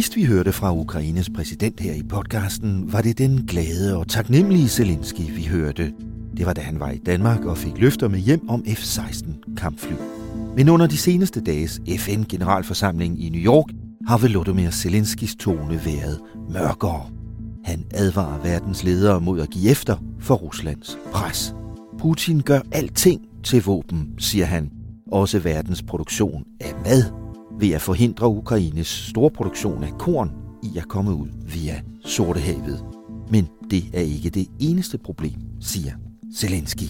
Sidst vi hørte fra Ukraines præsident her i podcasten, var det den glade og taknemmelige Zelensky, vi hørte. Det var da han var i Danmark og fik løfter med hjem om F-16 kampfly. Men under de seneste dages FN-generalforsamling i New York har Volodymyr Zelenskis tone været mørkere. Han advarer verdens ledere mod at give efter for Ruslands pres. Putin gør alting til våben, siger han. Også verdens produktion af mad ved at forhindre Ukraines store produktion af korn i at komme ud via Sortehavet. Men det er ikke det eneste problem, siger Zelensky.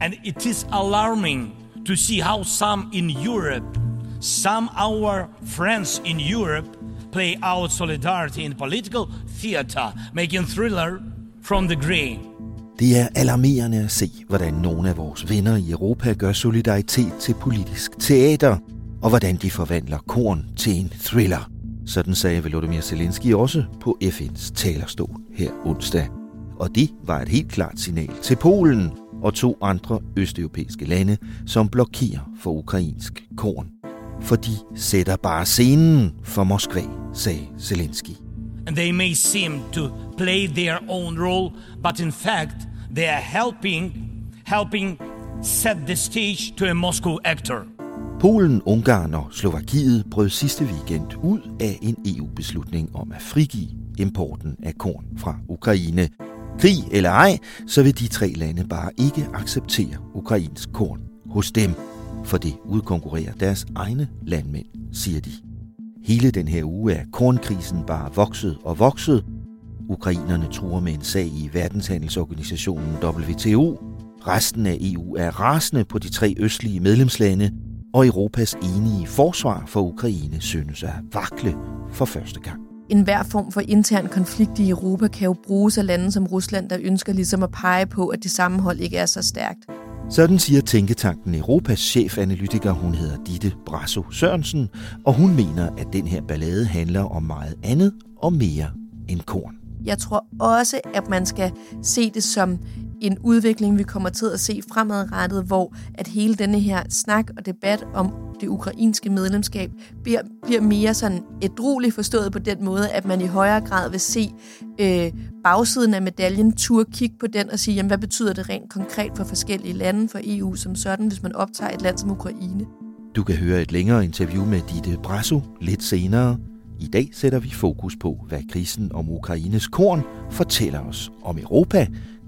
And it is alarming to see how some in Europe, some our friends in Europe, play out solidarity in political theater, making thriller from the green. Det er alarmerende at se, hvordan nogle af vores venner i Europa gør solidaritet til politisk teater, og hvordan de forvandler korn til en thriller. Sådan sagde Volodymyr Zelensky også på FN's talerstol her onsdag. Og det var et helt klart signal til Polen og to andre østeuropæiske lande, som blokerer for ukrainsk korn. For de sætter bare scenen for Moskva, sagde Zelensky. And they may seem to play their own role, but in fact, they are helping, helping set the stage to a Moscow actor. Polen, Ungarn og Slovakiet brød sidste weekend ud af en EU-beslutning om at frigive importen af korn fra Ukraine. Krig eller ej, så vil de tre lande bare ikke acceptere ukrainsk korn hos dem, for det udkonkurrerer deres egne landmænd, siger de. Hele den her uge er kornkrisen bare vokset og vokset. Ukrainerne truer med en sag i verdenshandelsorganisationen WTO. Resten af EU er rasende på de tre østlige medlemslande, og Europas enige forsvar for Ukraine synes at vakle for første gang. En hver form for intern konflikt i Europa kan jo bruges af lande som Rusland, der ønsker ligesom at pege på, at det sammenhold ikke er så stærkt. Sådan siger Tænketanken Europas chefanalytiker, hun hedder Ditte Brasso Sørensen, og hun mener, at den her ballade handler om meget andet og mere end korn. Jeg tror også, at man skal se det som en udvikling, vi kommer til at se fremadrettet, hvor at hele denne her snak og debat om det ukrainske medlemskab bliver, bliver mere sådan ædroligt forstået på den måde, at man i højere grad vil se øh, bagsiden af medaljen, tur kigge på den og sige, jamen, hvad betyder det rent konkret for forskellige lande, for EU som sådan, hvis man optager et land som Ukraine. Du kan høre et længere interview med Ditte Brasso lidt senere. I dag sætter vi fokus på, hvad krisen om Ukraines korn fortæller os om Europa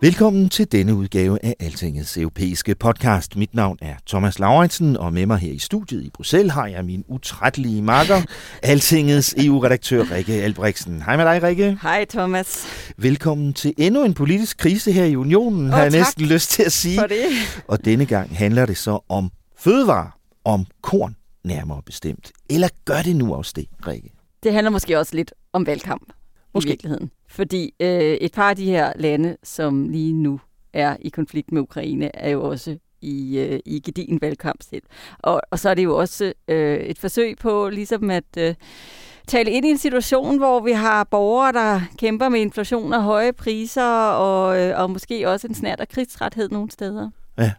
Velkommen til denne udgave af Altingets europæiske podcast. Mit navn er Thomas Lauritsen, og med mig her i studiet i Bruxelles har jeg min utrættelige makker, Altingets EU-redaktør Rikke Albrechtsen. Hej med dig, Rikke. Hej, Thomas. Velkommen til endnu en politisk krise her i Unionen, oh, har jeg næsten lyst til at sige. For det. Og denne gang handler det så om fødevare, om korn nærmere bestemt. Eller gør det nu også det, Rikke? Det handler måske også lidt om valgkamp måske. i virkeligheden. Fordi øh, et par af de her lande, som lige nu er i konflikt med Ukraine, er jo også i, øh, i gedin valgkamp selv. Og, og så er det jo også øh, et forsøg på ligesom at øh, tale ind i en situation, hvor vi har borgere, der kæmper med inflation og høje priser, og, øh, og måske også en snært af krigsrethed nogle steder. Ja.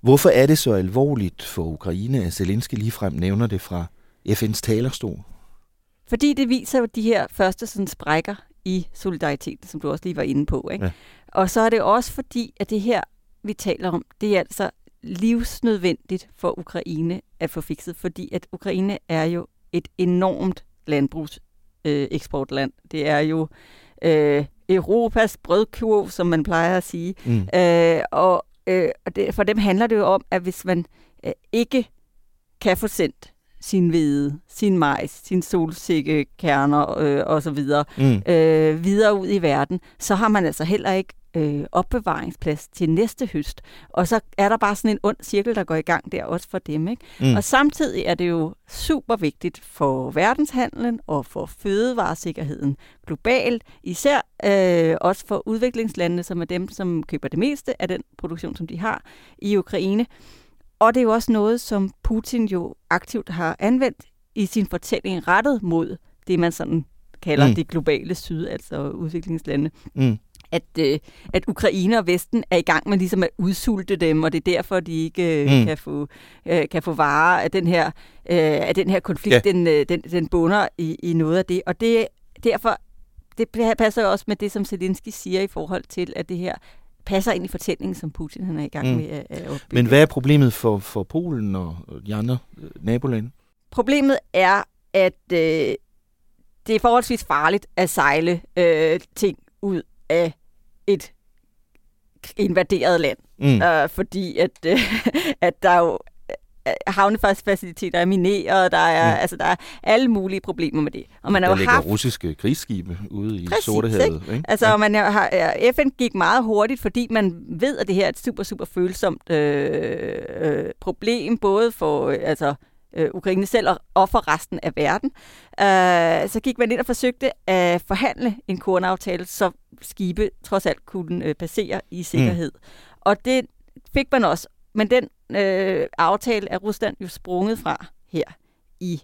Hvorfor er det så alvorligt for Ukraine, at Zelensky ligefrem nævner det fra FN's talerstol? fordi det viser de her første sådan sprækker i solidariteten, som du også lige var inde på. Ikke? Ja. Og så er det også fordi, at det her, vi taler om, det er altså livsnødvendigt for Ukraine at få fikset, fordi at Ukraine er jo et enormt landbrugseksportland. Øh, det er jo øh, Europas brødkurv, som man plejer at sige. Mm. Øh, og øh, og det, for dem handler det jo om, at hvis man øh, ikke kan få sendt sin hvede, sin majs, sin solsikkekerner øh, og så videre, Mm. øh, videre ud i verden, så har man altså heller ikke øh, opbevaringsplads til næste høst. Og så er der bare sådan en ond cirkel, der går i gang der også for dem. Ikke? Mm. Og samtidig er det jo super vigtigt for verdenshandlen og for fødevaresikkerheden globalt, især øh, også for udviklingslandene, som er dem, som køber det meste af den produktion, som de har i Ukraine. Og det er jo også noget, som Putin jo aktivt har anvendt i sin fortælling rettet mod det, man sådan kalder Mm. det globale syd, altså udviklingslande. Mm. At, øh, at Ukraine og Vesten er i gang med ligesom at udsulte dem, og det er derfor, de ikke øh, Mm. kan, få, øh, kan få varer af den her, øh, af den her konflikt. Ja. Den, øh, den, den bunder i, i noget af det. Og det derfor det passer jo også med det, som Zelensky siger i forhold til, at det her passer ind i fortællingen, som Putin han er i gang Mm. med at, at opbygge. Men hvad er problemet for, for Polen og de andre øh, nabolande? Problemet er, at øh, det er forholdsvis farligt at sejle øh, ting ud af et invaderet land. Mm. Øh, fordi at, øh, at der er jo havnefaciliteter er mineret, der er, Mm. mm. altså, der er alle mulige problemer med det. Og man har der jo ligger haft russiske krigsskibe ude i Præcis, Sortehavet. Ikke? Altså, ja. man har, FN gik meget hurtigt, fordi man ved, at det her er et super, super følsomt øh, øh, problem, både for øh, altså, øh, Ukraine selv og, og for resten af verden. Øh, så gik man ind og forsøgte at forhandle en kornaftale, så skibe trods alt kunne øh, passere i sikkerhed. Mm. Og det fik man også. Men den øh, aftale er Rusland jo sprunget fra her i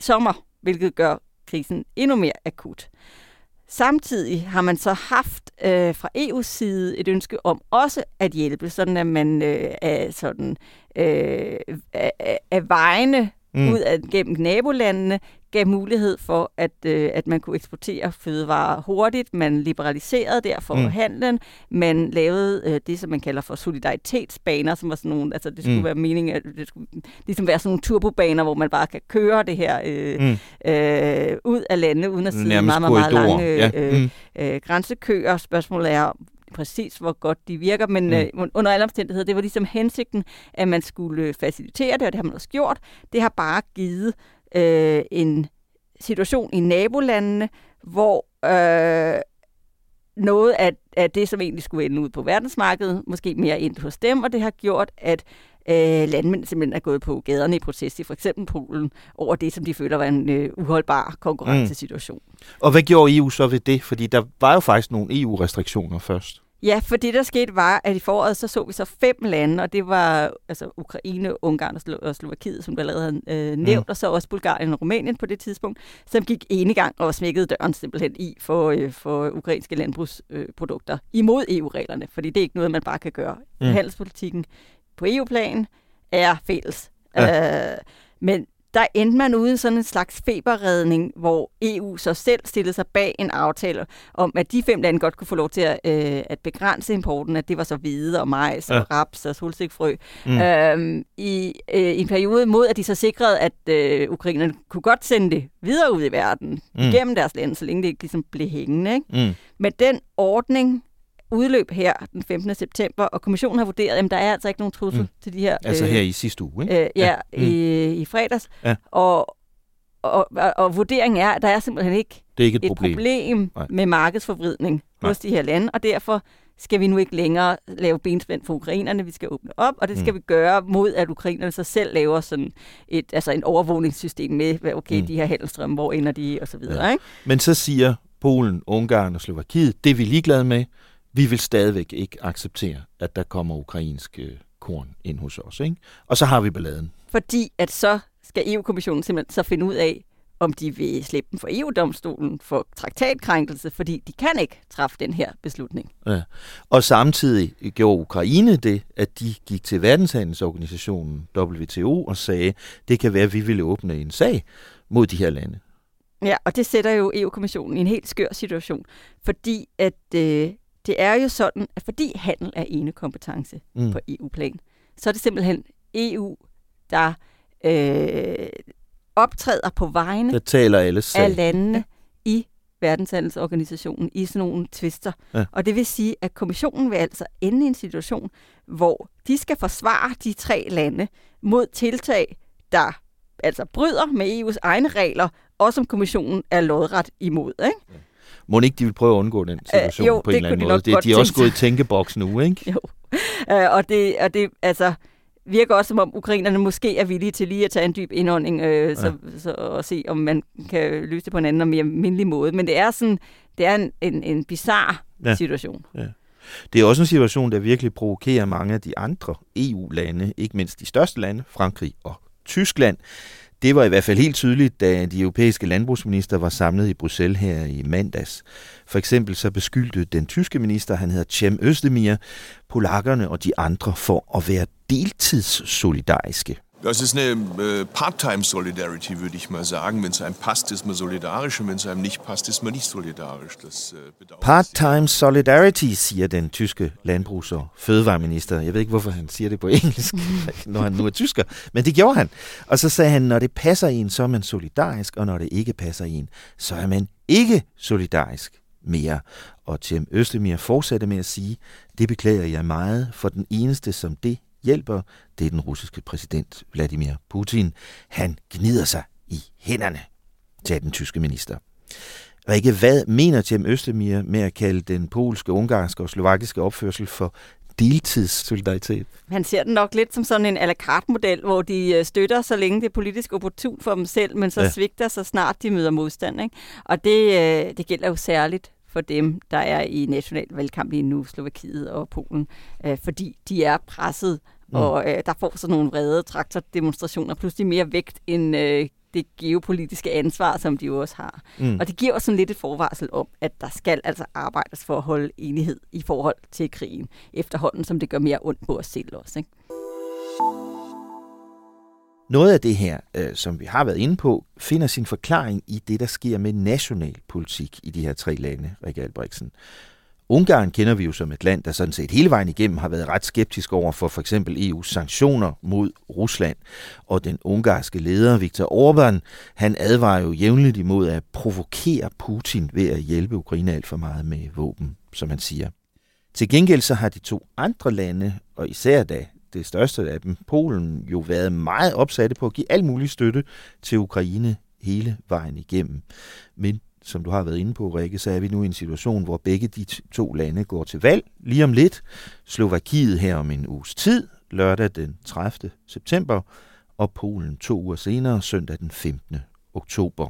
sommer, hvilket gør krisen endnu mere akut. Samtidig har man så haft øh, fra EU's side et ønske om også at hjælpe, sådan at man øh, er sådan øh, af, af vejene Mm. ud af, gennem nabolandene gav mulighed for, at, øh, at man kunne eksportere fødevarer hurtigt. Man liberaliserede derfor Mm. handlen. Man lavede øh, det, som man kalder for solidaritetsbaner, som var sådan nogle, altså det skulle Mm. være meningen, at det skulle ligesom være sådan nogle turbobaner, hvor man bare kan køre det her øh, Mm. øh, ud af landet, uden at sidde Nærmest meget, meget, meget lange Ja. øh, Mm. øh, grænsekøer. Spørgsmålet er præcis, hvor godt de virker, men Mm. øh, under alle omstændigheder, det var ligesom hensigten, at man skulle facilitere det, og det har man også gjort. Det har bare givet øh, en situation i nabolandene, hvor øh, noget af, af det, som egentlig skulle ende ud på verdensmarkedet, måske mere ind hos dem, og det har gjort, at øh, landmænd simpelthen er gået på gaderne i protest i for eksempel Polen over det, som de føler var en øh, uholdbar konkurrencesituation. Mm. Og hvad gjorde EU så ved det? Fordi der var jo faktisk nogle EU-restriktioner først. Ja, for det der skete var, at i foråret så så vi så fem lande, og det var altså Ukraine, Ungarn og, Slo- og Slovakiet, som du allerede havde øh, nævnt, mm. og så også Bulgarien og Rumænien på det tidspunkt, som gik enegang og smækkede døren simpelthen i for, øh, for ukrainske landbrugsprodukter øh, imod EU-reglerne, fordi det er ikke noget, man bare kan gøre. Mm. Handelspolitikken på EU-plan er fælles. Ja. Øh, men der endte man uden sådan en slags feberredning, hvor EU så selv stillede sig bag en aftale om, at de fem lande godt kunne få lov til at, øh, at begrænse importen, at det var så hvide og majs Ja. ja. og raps og solsikkefrø, Mm. øhm, i, øh, i en periode mod, at de så sikrede, at øh, ukrainerne kunne godt sende det videre ud i verden, Mm. igennem deres lande, så længe det ikke ligesom blev hængende. Ikke? Mm. Men den ordning udløb her den 15. september, og kommissionen har vurderet, at der er altså ikke nogen trussel Mm. mm. til de her... Altså her i sidste uge, ikke? Øh, ja, Ja. ja. I, i fredags. Ja. Og, og, og, og vurderingen er, at der er simpelthen ikke Det er ikke et, et problem. problem Nej. med markedsforvridning Nej. hos de her lande, og derfor skal vi nu ikke længere lave benspænd for ukrainerne. Vi skal åbne op, og det skal Mm. mm. vi gøre mod, at ukrainerne sig selv laver sådan et, altså en overvågningssystem med, okay, Mm. mm. de her handelsstrømme, hvor ender de, og så videre. Ja. Ikke? Men så siger Polen, Ungarn og Slovakiet, det er vi ligeglade med. Vi vil stadigvæk ikke acceptere, at der kommer ukrainsk øh, korn ind hos os. Ikke? Og så har vi balladen. Fordi at så skal EU-kommissionen simpelthen så finde ud af, om de vil slippe dem for EU-domstolen for traktatkrænkelse, fordi de kan ikke træffe den her beslutning. Ja. Og samtidig gjorde Ukraine det, at de gik til verdenshandelsorganisationen WTO og sagde, det kan være, at vi vil åbne en sag mod de her lande. Ja, og det sætter jo EU-kommissionen i en helt skør situation, fordi at øh, det er jo sådan, at fordi handel er ene kompetence mm. på EU-plan, så er det simpelthen EU, der øh, optræder på vegne der taler alle af landene i verdenshandelsorganisationen i sådan nogle tvister. Ja. Og det vil sige, at kommissionen vil altså ende i en situation, hvor de skal forsvare de tre lande mod tiltag, der altså bryder med EU's egne regler, og som kommissionen er lodret imod. Ikke? Ja. Må ikke de vil prøve at undgå den situation øh, jo, på en eller anden måde? Det, de er også gået i tænkeboks nu, ikke? Jo. Øh, og, det, og det, altså, virker også, som om ukrainerne måske er villige til lige at tage en dyb indånding øh, så, ja. så, og se, om man kan løse det på en anden og mere mindelig måde. Men det er sådan, det er en, en, en bizarre ja. situation. Ja. Det er også en situation, der virkelig provokerer mange af de andre EU-lande, ikke mindst de største lande, Frankrig og Tyskland. Det var i hvert fald helt tydeligt, da de europæiske landbrugsminister var samlet i Bruxelles her i mandags. For eksempel så beskyldte den tyske minister, han hedder Cem Özdemir, polakkerne og de andre for at være deltidssolidariske. Das ist eine äh, Part-Time-Solidarity, würde ich mal sagen. Wenn es einem passt, ist man solidarisch, und wenn es einem nicht passt, ist man nicht solidarisch. Das, äh, Part-Time Solidarity, siger den tyske landbrugs- og fødevareminister. Jeg ved ikke, hvorfor han siger det på engelsk, når han nu er tysker, men det gjorde han. Og så sagde han, når det passer en, så er man solidarisk, og når det ikke passer en, så er man ikke solidarisk mere. Og Tim Østemir fortsatte med at sige, det beklager jeg meget, for den eneste, som det hjælper, det er den russiske præsident Vladimir Putin. Han gnider sig i hænderne, til den tyske minister. Rikke, hvad mener Tim Østemir med at kalde den polske, ungarske og slovakiske opførsel for deltidssolidaritet? Han ser den nok lidt som sådan en à la carte model, hvor de øh, støtter, så længe det er politisk opportun for dem selv, men så ja. svigter, så snart de møder modstand. Ikke? Og det, øh, det gælder jo særligt for dem, der er i national valgkamp lige nu, Slovakiet og Polen, øh, fordi de er presset, mm. og øh, der får sådan nogle vrede traktordemonstrationer pludselig mere vægt end øh, det geopolitiske ansvar, som de jo også har. Mm. Og det giver også sådan lidt et forvarsel om, at der skal altså arbejdes for at holde enighed i forhold til krigen, efterhånden som det gør mere ondt på os selv også. Ikke? Noget af det her, øh, som vi har været inde på, finder sin forklaring i det, der sker med national politik i de her tre lande, Rikke Albrechtsen. Ungarn kender vi jo som et land, der sådan set hele vejen igennem har været ret skeptisk over for for eksempel EU's sanktioner mod Rusland. Og den ungarske leder, Viktor Orbán, han advarer jo jævnligt imod at provokere Putin ved at hjælpe Ukraine alt for meget med våben, som han siger. Til gengæld så har de to andre lande, og især da det største af dem, Polen, jo været meget opsatte på at give al mulig støtte til Ukraine hele vejen igennem. Men som du har været inde på, Rikke, så er vi nu i en situation, hvor begge de to lande går til valg lige om lidt. Slovakiet her om en uges tid, lørdag den 30. september, og Polen to uger senere, søndag den 15. oktober.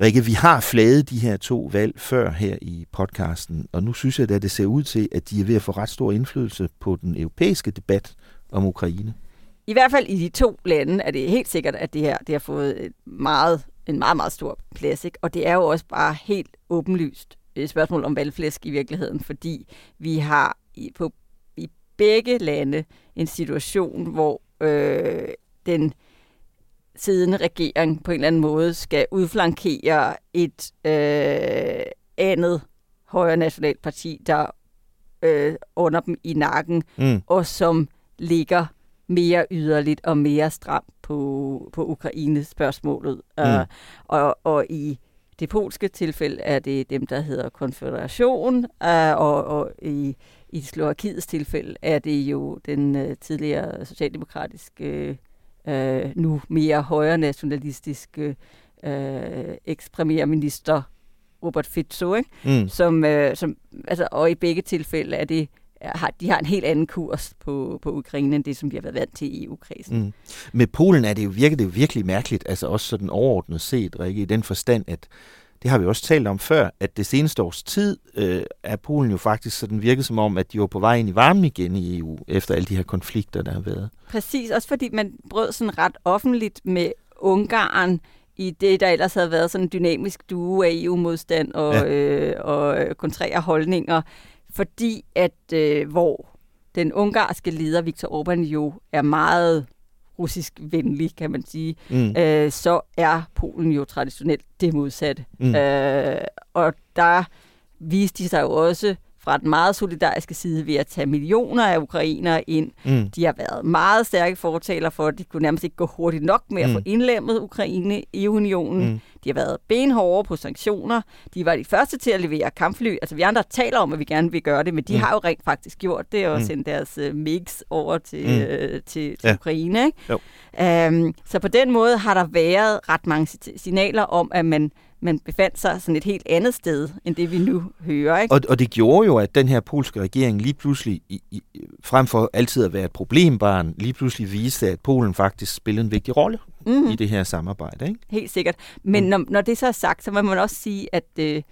Rikke, vi har flaget de her to valg før her i podcasten, og nu synes jeg, at det ser ud til, at de er ved at få ret stor indflydelse på den europæiske debat om Ukraine. I hvert fald i de to lande er det helt sikkert, at det her det har fået et meget, en meget, meget stor plads. Ikke? Og det er jo også bare helt åbenlyst et spørgsmål om valgflæsk i virkeligheden, fordi vi har i, på, i begge lande en situation, hvor øh, den siddende regering på en eller anden måde skal udflankere et øh, andet højre nationalt parti, der øh, under dem i nakken, mm. og som ligger mere yderligt og mere stramt på, på Ukraine-spørgsmålet. Mm. Uh, og, og i det polske tilfælde er det dem, der hedder konfederation, uh, og, og i, i Slovakiets tilfælde er det jo den uh, tidligere socialdemokratiske øh, nu mere højre nationalistiske øh, eks-premierminister Robert Fico, ikke? Mm. Som, øh, som, altså, og i begge tilfælde er det har, de har en helt anden kurs på, på Ukraine, end det, som vi har været vant til i EU-kredsen. Mm. Med Polen er det jo virkelig, det jo virkelig mærkeligt, altså også sådan overordnet set, Rikke, i den forstand, at det har vi også talt om før, at det seneste års tid øh, er Polen jo faktisk sådan virket som om, at de var på vej ind i varmen igen i EU, efter alle de her konflikter, der har været. Præcis, også fordi man brød sådan ret offentligt med Ungarn i det, der ellers havde været sådan en dynamisk duo af EU-modstand og, ja. øh, og kontrære holdninger, fordi at øh, hvor den ungarske leder Viktor Orbán jo er meget russisk venlig, kan man sige, Mm. øh, så er Polen jo traditionelt det modsatte. Mm. Øh, og der viste de sig jo også fra den meget solidariske side ved at tage millioner af ukrainere ind. Mm. De har været meget stærke fortaler for, at det kunne nærmest ikke gå hurtigt nok med at Mm. få indlemmet Ukraine i unionen. Mm. De har været benhårde på sanktioner. De var de første til at levere kampfly. Altså vi andre taler om, at vi gerne vil gøre det, men de Mm. har jo rent faktisk gjort det og Mm. sendt deres uh, mix over til, Mm. øh, til, til Ja. Ukraine. Ikke? Jo. Um, så på den måde har der været ret mange si- signaler om, at man, man befandt sig sådan et helt andet sted, end det vi nu hører. Ikke? Og, og det gjorde jo, at den her polske regering lige pludselig, i, i, frem for altid at være et problembarn, lige pludselig viste, at Polen faktisk spillede en vigtig rolle mm. i det her samarbejde. Ikke? Helt sikkert. Men mm. når, når det så er sagt, så må man også sige, at øh,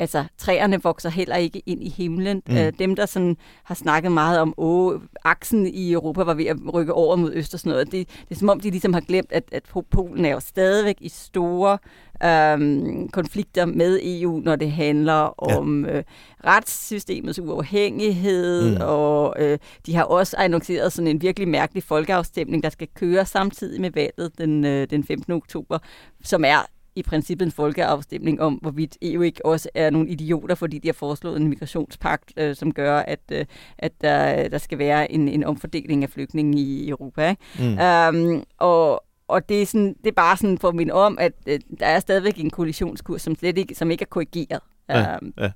altså, træerne vokser heller ikke ind i himlen. Mm. Øh, dem, der sådan har snakket meget om, at aksen i Europa var ved at rykke over mod øst og sådan noget, det, det er som om, de ligesom har glemt, at, at Polen er jo stadigvæk i store øhm, konflikter med EU, når det handler Ja. om øh, retssystemets uafhængighed, mm. og øh, de har også annonceret sådan en virkelig mærkelig folkeafstemning, der skal køre samtidig med valget den, øh, den 15. oktober, som er i princippet en folkeafstemning om, hvorvidt EU ikke også er nogle idioter, fordi de har foreslået en migrationspagt, øh, som gør, at, øh, at der, der skal være en, en omfordeling af flygtninge i Europa. Ikke? Mm. Um, og, og det er, sådan, det er bare sådan for minde om, at øh, der er stadigvæk en koalitionskurs, som slet ikke, som ikke er korrigeret. Ja, Øhm, ja.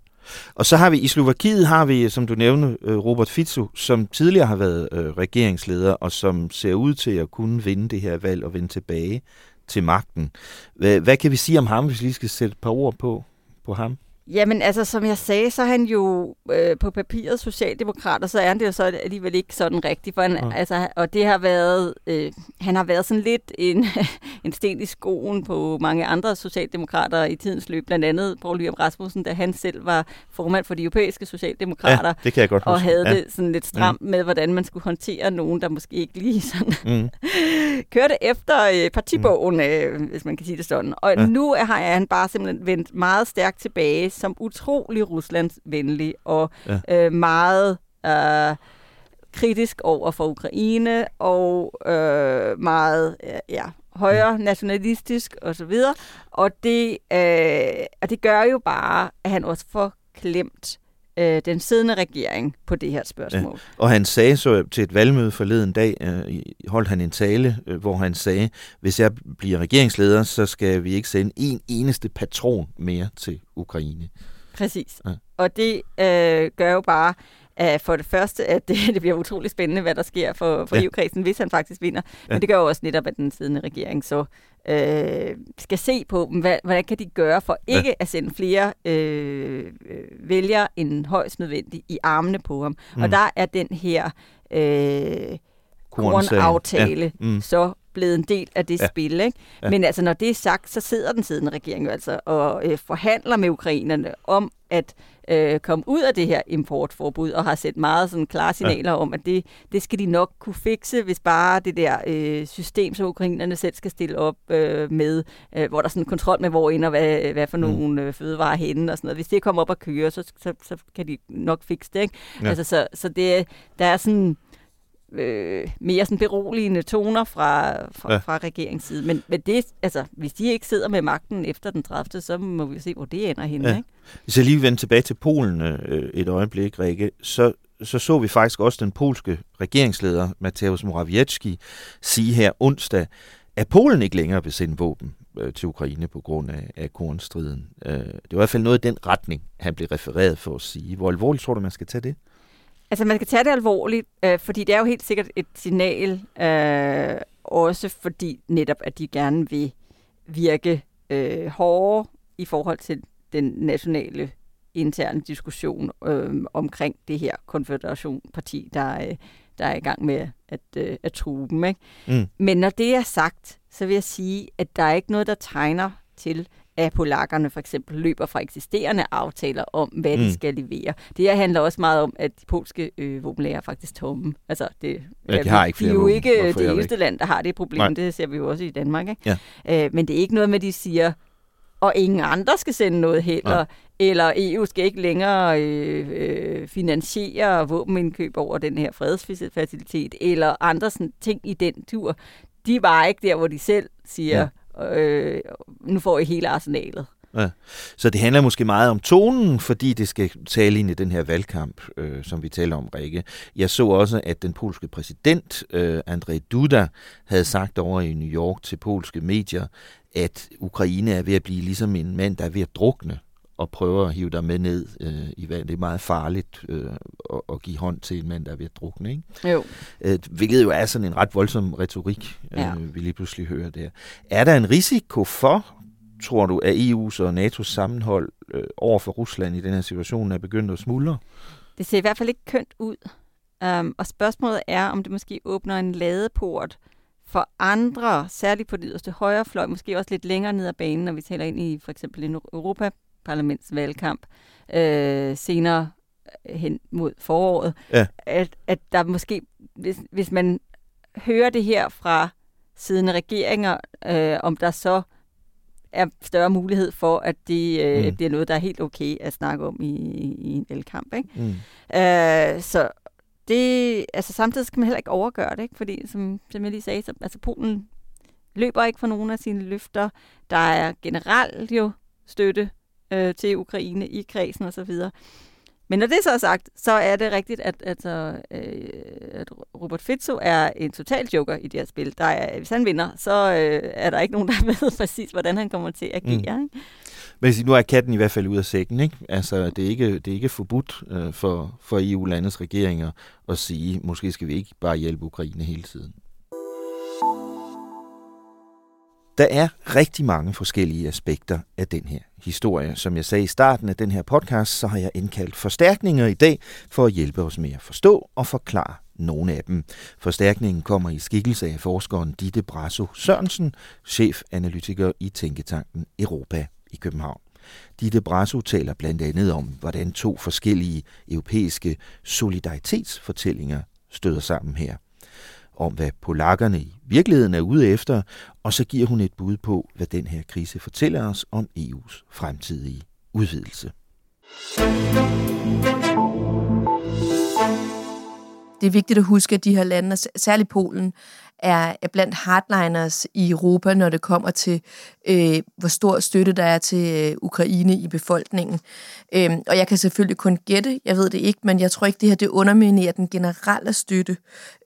Og så har vi i Slovakiet, har vi, som du nævnte, øh, Robert Fico, som tidligere har været øh, regeringsleder, og som ser ud til at kunne vinde det her valg og vende tilbage til magten. Hvad, hvad kan vi sige om ham, hvis vi lige skal sætte et par ord på, på ham? Jamen, altså, som jeg sagde, så er han jo øh, på papiret socialdemokrat, og så er han det jo så alligevel ikke sådan rigtigt. For han, Ja. altså, og det har været, øh, han har været sådan lidt en, en sten i skoen på mange andre socialdemokrater i tidens løb, blandt andet Poul Lyrup Rasmussen, da han selv var formand for de europæiske socialdemokrater. Ja, det kan jeg godt Og huske. havde Ja. det sådan lidt stramt mm. med, hvordan man skulle håndtere nogen, der måske ikke lige sådan Mm. kørte efter øh, partibogen, øh, hvis man kan sige det sådan. Og Ja. nu er han bare simpelthen vendt meget stærkt tilbage som utrolig Ruslandsvenlig og Ja. øh, meget øh, kritisk over for Ukraine og øh, meget øh, ja, højre nationalistisk og så videre. Og det, øh, og det gør jo bare, at han også får klemt øh, den siddende regering på det her spørgsmål. Ja. Og han sagde så til et valgmøde forleden dag, øh, holdt han en tale, øh, hvor han sagde, hvis jeg bliver regeringsleder, så skal vi ikke sende en eneste patron mere til Ukraine. Præcis. Ja. Og det øh, gør jo bare, at for det første, at det, det bliver utrolig spændende, hvad der sker for, for Ja. ja. EU-kredsen, hvis han faktisk vinder. Ja. Men det gør jo også netop, at den siddende regering så øh, skal se på, hvad, hvordan kan de gøre for Ja. ikke at sende flere øh, vælgere end højst nødvendigt i armene på ham. Mm. Og der er den her øh, kornaftale Ja. Mm. så blevet en del af det Ja. ja. spil. Ikke? Ja. Men altså, når det er sagt, så sidder den siddende regering jo altså og øh, forhandler med ukrainerne om at øh, komme ud af det her importforbud, og har sendt meget sådan klare signaler ja. om, at det, det skal de nok kunne fikse, hvis bare det der øh, system, som ukrainerne selv skal stille op øh, med, øh, hvor der er sådan kontrol med, hvor ind og hvad, hvad for Mm. nogle øh, fødevarer er henne og sådan noget. Hvis det kommer op at køre, så, så, så kan de nok fikse det. Ikke? Ja. Altså, så, så det, der er sådan øh, mere sådan beroligende toner fra, fra, Ja. fra regeringens side. Men, men det, altså, hvis de ikke sidder med magten efter den 30., så må vi se, hvor det ender henne. Ja. Ikke? Hvis jeg lige vender tilbage til Polen øh, et øjeblik, Rikke, så, så så vi faktisk også den polske regeringsleder, Mateusz Morawiecki, sige her onsdag, at Polen ikke længere vil sende våben øh, til Ukraine på grund af, af kornstriden. Øh, det var i hvert fald noget i den retning, han blev refereret for at sige. Hvor alvorligt tror du, man skal tage det? Altså, man skal tage det alvorligt, øh, fordi det er jo helt sikkert et signal, øh, også fordi netop, at de gerne vil virke øh, hårdere i forhold til den nationale interne diskussion øh, omkring det her konfederation-parti, der, øh, der er i gang med at, øh, at true dem. Ikke? Mm. Men når det er sagt, så vil jeg sige, at der er ikke noget, der tegner til, at polakkerne for eksempel løber fra eksisterende aftaler om, hvad mm. De skal levere. Det her handler også meget om, at de polske øh, våbenlager er faktisk tomme. Altså, det, Ja, de har ikke de er flere jo ikke Hvorfor det eneste land, der har det problem. Nej. Det ser vi jo også i Danmark. Ikke? Ja. Øh, men det er ikke noget med, at de siger, og ingen andre skal sende noget heller, Nej. eller EU skal ikke længere øh, øh, finansiere våbenindkøb over den her fredsfacilitet, eller andre sådan ting i den tur. de var ikke der, hvor de selv siger, ja øh, nu får I hele arsenalet. Ja. Så det handler måske meget om tonen, fordi det skal tale ind i den her valgkamp, øh, som vi taler om, Rikke. Jeg så også, at den polske præsident, øh, Andrzej Duda, havde sagt over i New York til polske medier, at Ukraine er ved at blive ligesom en mand, der er ved at drukne og prøver at hive dig med ned øh, i vand. Det er meget farligt øh, at, at give hånd til en mand, der er ved at drukne. Ikke? Jo. Øh, hvilket jo er sådan en ret voldsom retorik, øh, ja. vi lige pludselig hører der. Er der en risiko for, tror du, at EU's og NATO's sammenhold øh, over for Rusland i den her situation er begyndt at smuldre? Det ser i hvert fald ikke kønt ud. Um, og spørgsmålet er, om det måske åbner en ladeport for andre, særligt på det yderste højrefløj, måske også lidt længere ned ad banen, når vi taler ind i for eksempel en Europaparlamentsvalgkamp øh, senere hen mod foråret, ja. at, at der måske, hvis, hvis man hører det her fra siddende regeringer, øh, om der så er større mulighed for, at det øh, mm. bliver noget, der er helt okay at snakke om i, i en elkamp. Ikke? Mm. Øh, så det, altså samtidig skal man heller ikke overgøre det, ikke? fordi som, som jeg lige sagde, så, altså Polen løber ikke for nogen af sine løfter. Der er generelt jo støtte øh, til Ukraine i kredsen osv. Men når det så er sagt, så er det rigtigt, at, at, øh, at Robert Fitzo er en total joker i det her spil. Der er, hvis han vinder, så øh, er der ikke nogen, der ved præcis, hvordan han kommer til at agere. Mm. Ikke? Men nu er katten i hvert fald ud af sækken. Ikke? Altså, det, er ikke, det er ikke forbudt øh, for, for EU-landets regeringer at sige, måske skal vi ikke bare hjælpe Ukraine hele tiden. Der er rigtig mange forskellige aspekter af den her historie. Som jeg sagde i starten af den her podcast, så har jeg indkaldt forstærkninger i dag for at hjælpe os med at forstå og forklare nogle af dem. Forstærkningen kommer i skikkelse af forskeren Ditte Brasso Sørensen, chefanalytiker i Tænketanken Europa i København. Ditte Brasso taler blandt andet om, hvordan to forskellige europæiske solidaritetsfortællinger støder sammen her om, hvad polakkerne i virkeligheden er ude efter, og så giver hun et bud på, hvad den her krise fortæller os om EU's fremtidige udvidelse. Det er vigtigt at huske, at de her lande, særligt Polen, er, er blandt hardliners i Europa, når det kommer til, øh, hvor stor støtte der er til øh, Ukraine i befolkningen. Øh, og jeg kan selvfølgelig kun gætte, jeg ved det ikke, men jeg tror ikke, det her det underminerer den generelle støtte.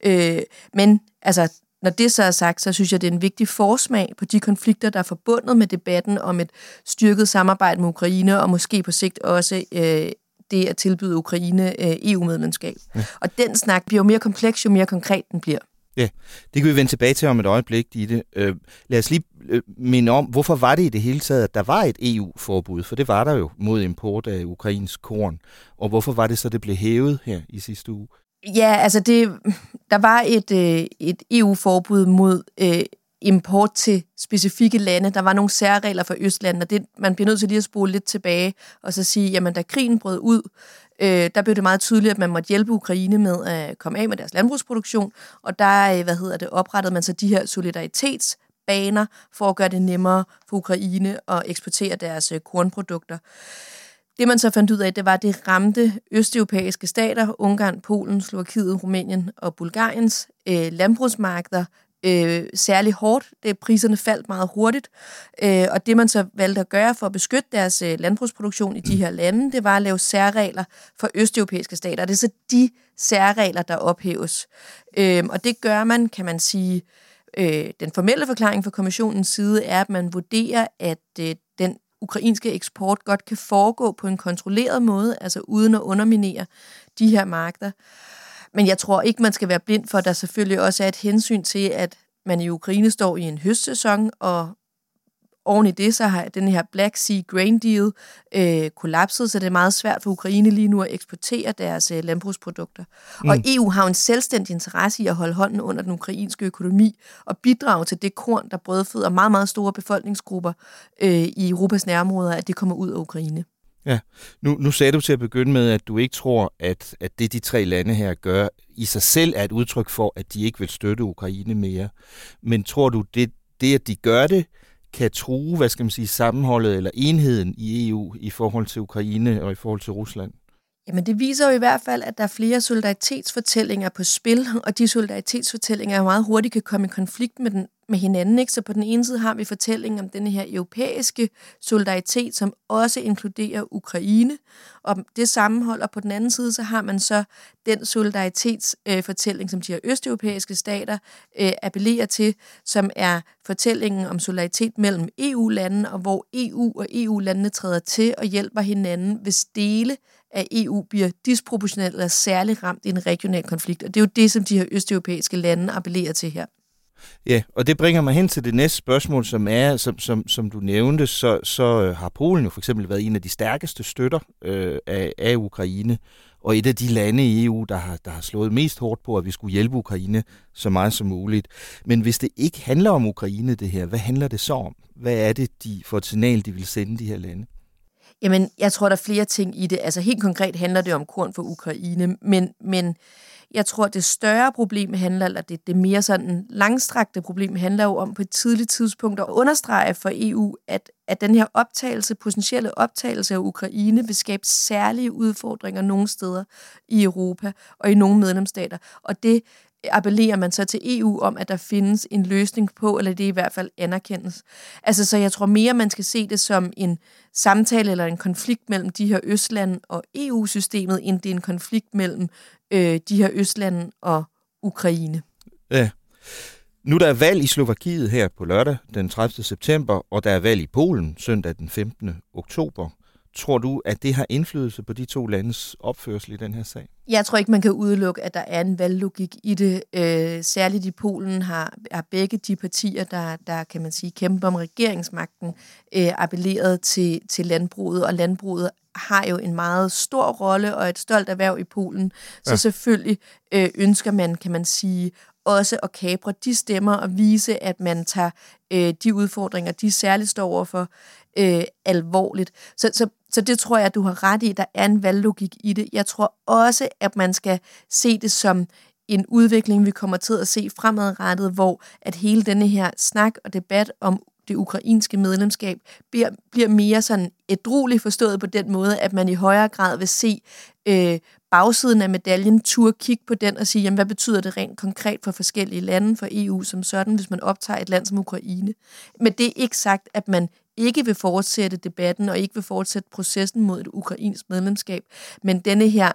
Øh, men altså, når det så er sagt, så synes jeg, det er en vigtig forsmag på de konflikter, der er forbundet med debatten om et styrket samarbejde med Ukraine, og måske på sigt også øh, det at tilbyde Ukraine øh, EU-medlemskab. Ja. Og den snak bliver jo mere kompleks, jo mere konkret den bliver. Ja, det kan vi vende tilbage til om et øjeblik, Ditte. Øh, lad os lige øh, minde om, hvorfor var det i det hele taget, at der var et EU-forbud? For det var der jo mod import af ukrainsk korn. Og hvorfor var det så, det blev hævet her i sidste uge? Ja, altså det, der var et, øh, et EU-forbud mod øh, import til specifikke lande. Der var nogle særregler for Østland, og det, man bliver nødt til lige at spole lidt tilbage og så sige, jamen da krigen brød ud, øh, der blev det meget tydeligt, at man måtte hjælpe Ukraine med at komme af med deres landbrugsproduktion, og der øh, hvad hedder det, oprettede man så de her solidaritetsbaner for at gøre det nemmere for Ukraine at eksportere deres øh, kornprodukter. Det man så fandt ud af, det var, at det ramte østeuropæiske stater, Ungarn, Polen, Slovakiet, Rumænien og Bulgariens øh, landbrugsmarkeder øh, særlig hårdt. Det, priserne faldt meget hurtigt. Øh, og det man så valgte at gøre for at beskytte deres øh, landbrugsproduktion i de her lande, det var at lave særregler for østeuropæiske stater. Og det er så de særregler, der ophæves. Øh, og det gør man, kan man sige, øh, den formelle forklaring fra kommissionens side er, at man vurderer, at øh, den ukrainske eksport godt kan foregå på en kontrolleret måde, altså uden at underminere de her markeder. Men jeg tror ikke, man skal være blind for, at der selvfølgelig også er et hensyn til, at man i Ukraine står i en høstsæson, og oven i det, så har den her Black Sea Grain Deal øh, kollapset, så det er meget svært for Ukraine lige nu at eksportere deres øh, landbrugsprodukter. Mm. Og EU har en selvstændig interesse i at holde hånden under den ukrainske økonomi og bidrage til det korn, der brødføder meget, meget store befolkningsgrupper øh, i Europas nærområder, at det kommer ud af Ukraine. Ja, nu, nu sagde du til at begynde med, at du ikke tror, at, at det de tre lande her gør i sig selv er et udtryk for, at de ikke vil støtte Ukraine mere. Men tror du, det, det at de gør det, kan true, hvad skal man sige, sammenholdet eller enheden i EU i forhold til Ukraine og i forhold til Rusland? Jamen det viser jo i hvert fald, at der er flere solidaritetsfortællinger på spil, og de solidaritetsfortællinger meget hurtigt kan komme i konflikt med, den, med hinanden. Ikke? Så på den ene side har vi fortællingen om den her europæiske solidaritet, som også inkluderer Ukraine, og det sammenhold, og på den anden side, så har man så den solidaritetsfortælling, øh, som de her østeuropæiske stater øh, appellerer til, som er fortællingen om solidaritet mellem EU-landene, og hvor EU og EU-landene træder til og hjælper hinanden, hvis dele at EU bliver disproportionelt eller særligt ramt i en regional konflikt. Og det er jo det, som de her østeuropæiske lande appellerer til her. Ja, og det bringer mig hen til det næste spørgsmål, som er, som, som, som du nævnte, så, så øh, har Polen jo for eksempel været en af de stærkeste støtter øh, af, af Ukraine, og et af de lande i EU, der har, der har slået mest hårdt på, at vi skulle hjælpe Ukraine så meget som muligt. Men hvis det ikke handler om Ukraine, det her, hvad handler det så om? Hvad er det de, for et signal, de vil sende de her lande? Jamen, jeg tror, der er flere ting i det. Altså helt konkret handler det om korn for Ukraine, men, men jeg tror, det større problem handler, eller det, det mere sådan langstrakte problem handler jo om på et tidligt tidspunkt at understrege for EU, at, at den her optagelse, potentielle optagelse af Ukraine vil skabe særlige udfordringer nogle steder i Europa og i nogle medlemsstater. Og det appellerer man så til EU om, at der findes en løsning på, eller det i hvert fald anerkendes. Altså, så jeg tror mere, man skal se det som en samtale eller en konflikt mellem de her Østlande og EU-systemet, end det er en konflikt mellem øh, de her Østlande og Ukraine. Ja. Nu der er valg i Slovakiet her på lørdag den 30. september, og der er valg i Polen søndag den 15. oktober. Tror du, at det har indflydelse på de to landes opførsel i den her sag? Jeg tror ikke, man kan udelukke, at der er en valglogik i det. Øh, særligt i Polen har, har begge de partier, der, der kan man sige, kæmper om regeringsmagten, øh, appelleret til, til landbruget, og landbruget har jo en meget stor rolle og et stolt erhverv i Polen. Så ja. selvfølgelig øh, ønsker man, kan man sige, også at kapre de stemmer og vise, at man tager øh, de udfordringer, de særligt står overfor, øh, alvorligt. Så, så, så det tror jeg, du har ret i, der er en valglogik i det. Jeg tror også, at man skal se det som en udvikling, vi kommer til at se fremadrettet, hvor at hele denne her snak og debat om det ukrainske medlemskab bliver, bliver mere sådan ædroligt forstået på den måde, at man i højere grad vil se øh, bagsiden af medaljen, tur kigge på den og sige, jamen, hvad betyder det rent konkret for forskellige lande, for EU som sådan, hvis man optager et land som Ukraine. Men det er ikke sagt, at man ikke vil fortsætte debatten og ikke vil fortsætte processen mod et ukrainsk medlemskab. Men denne her,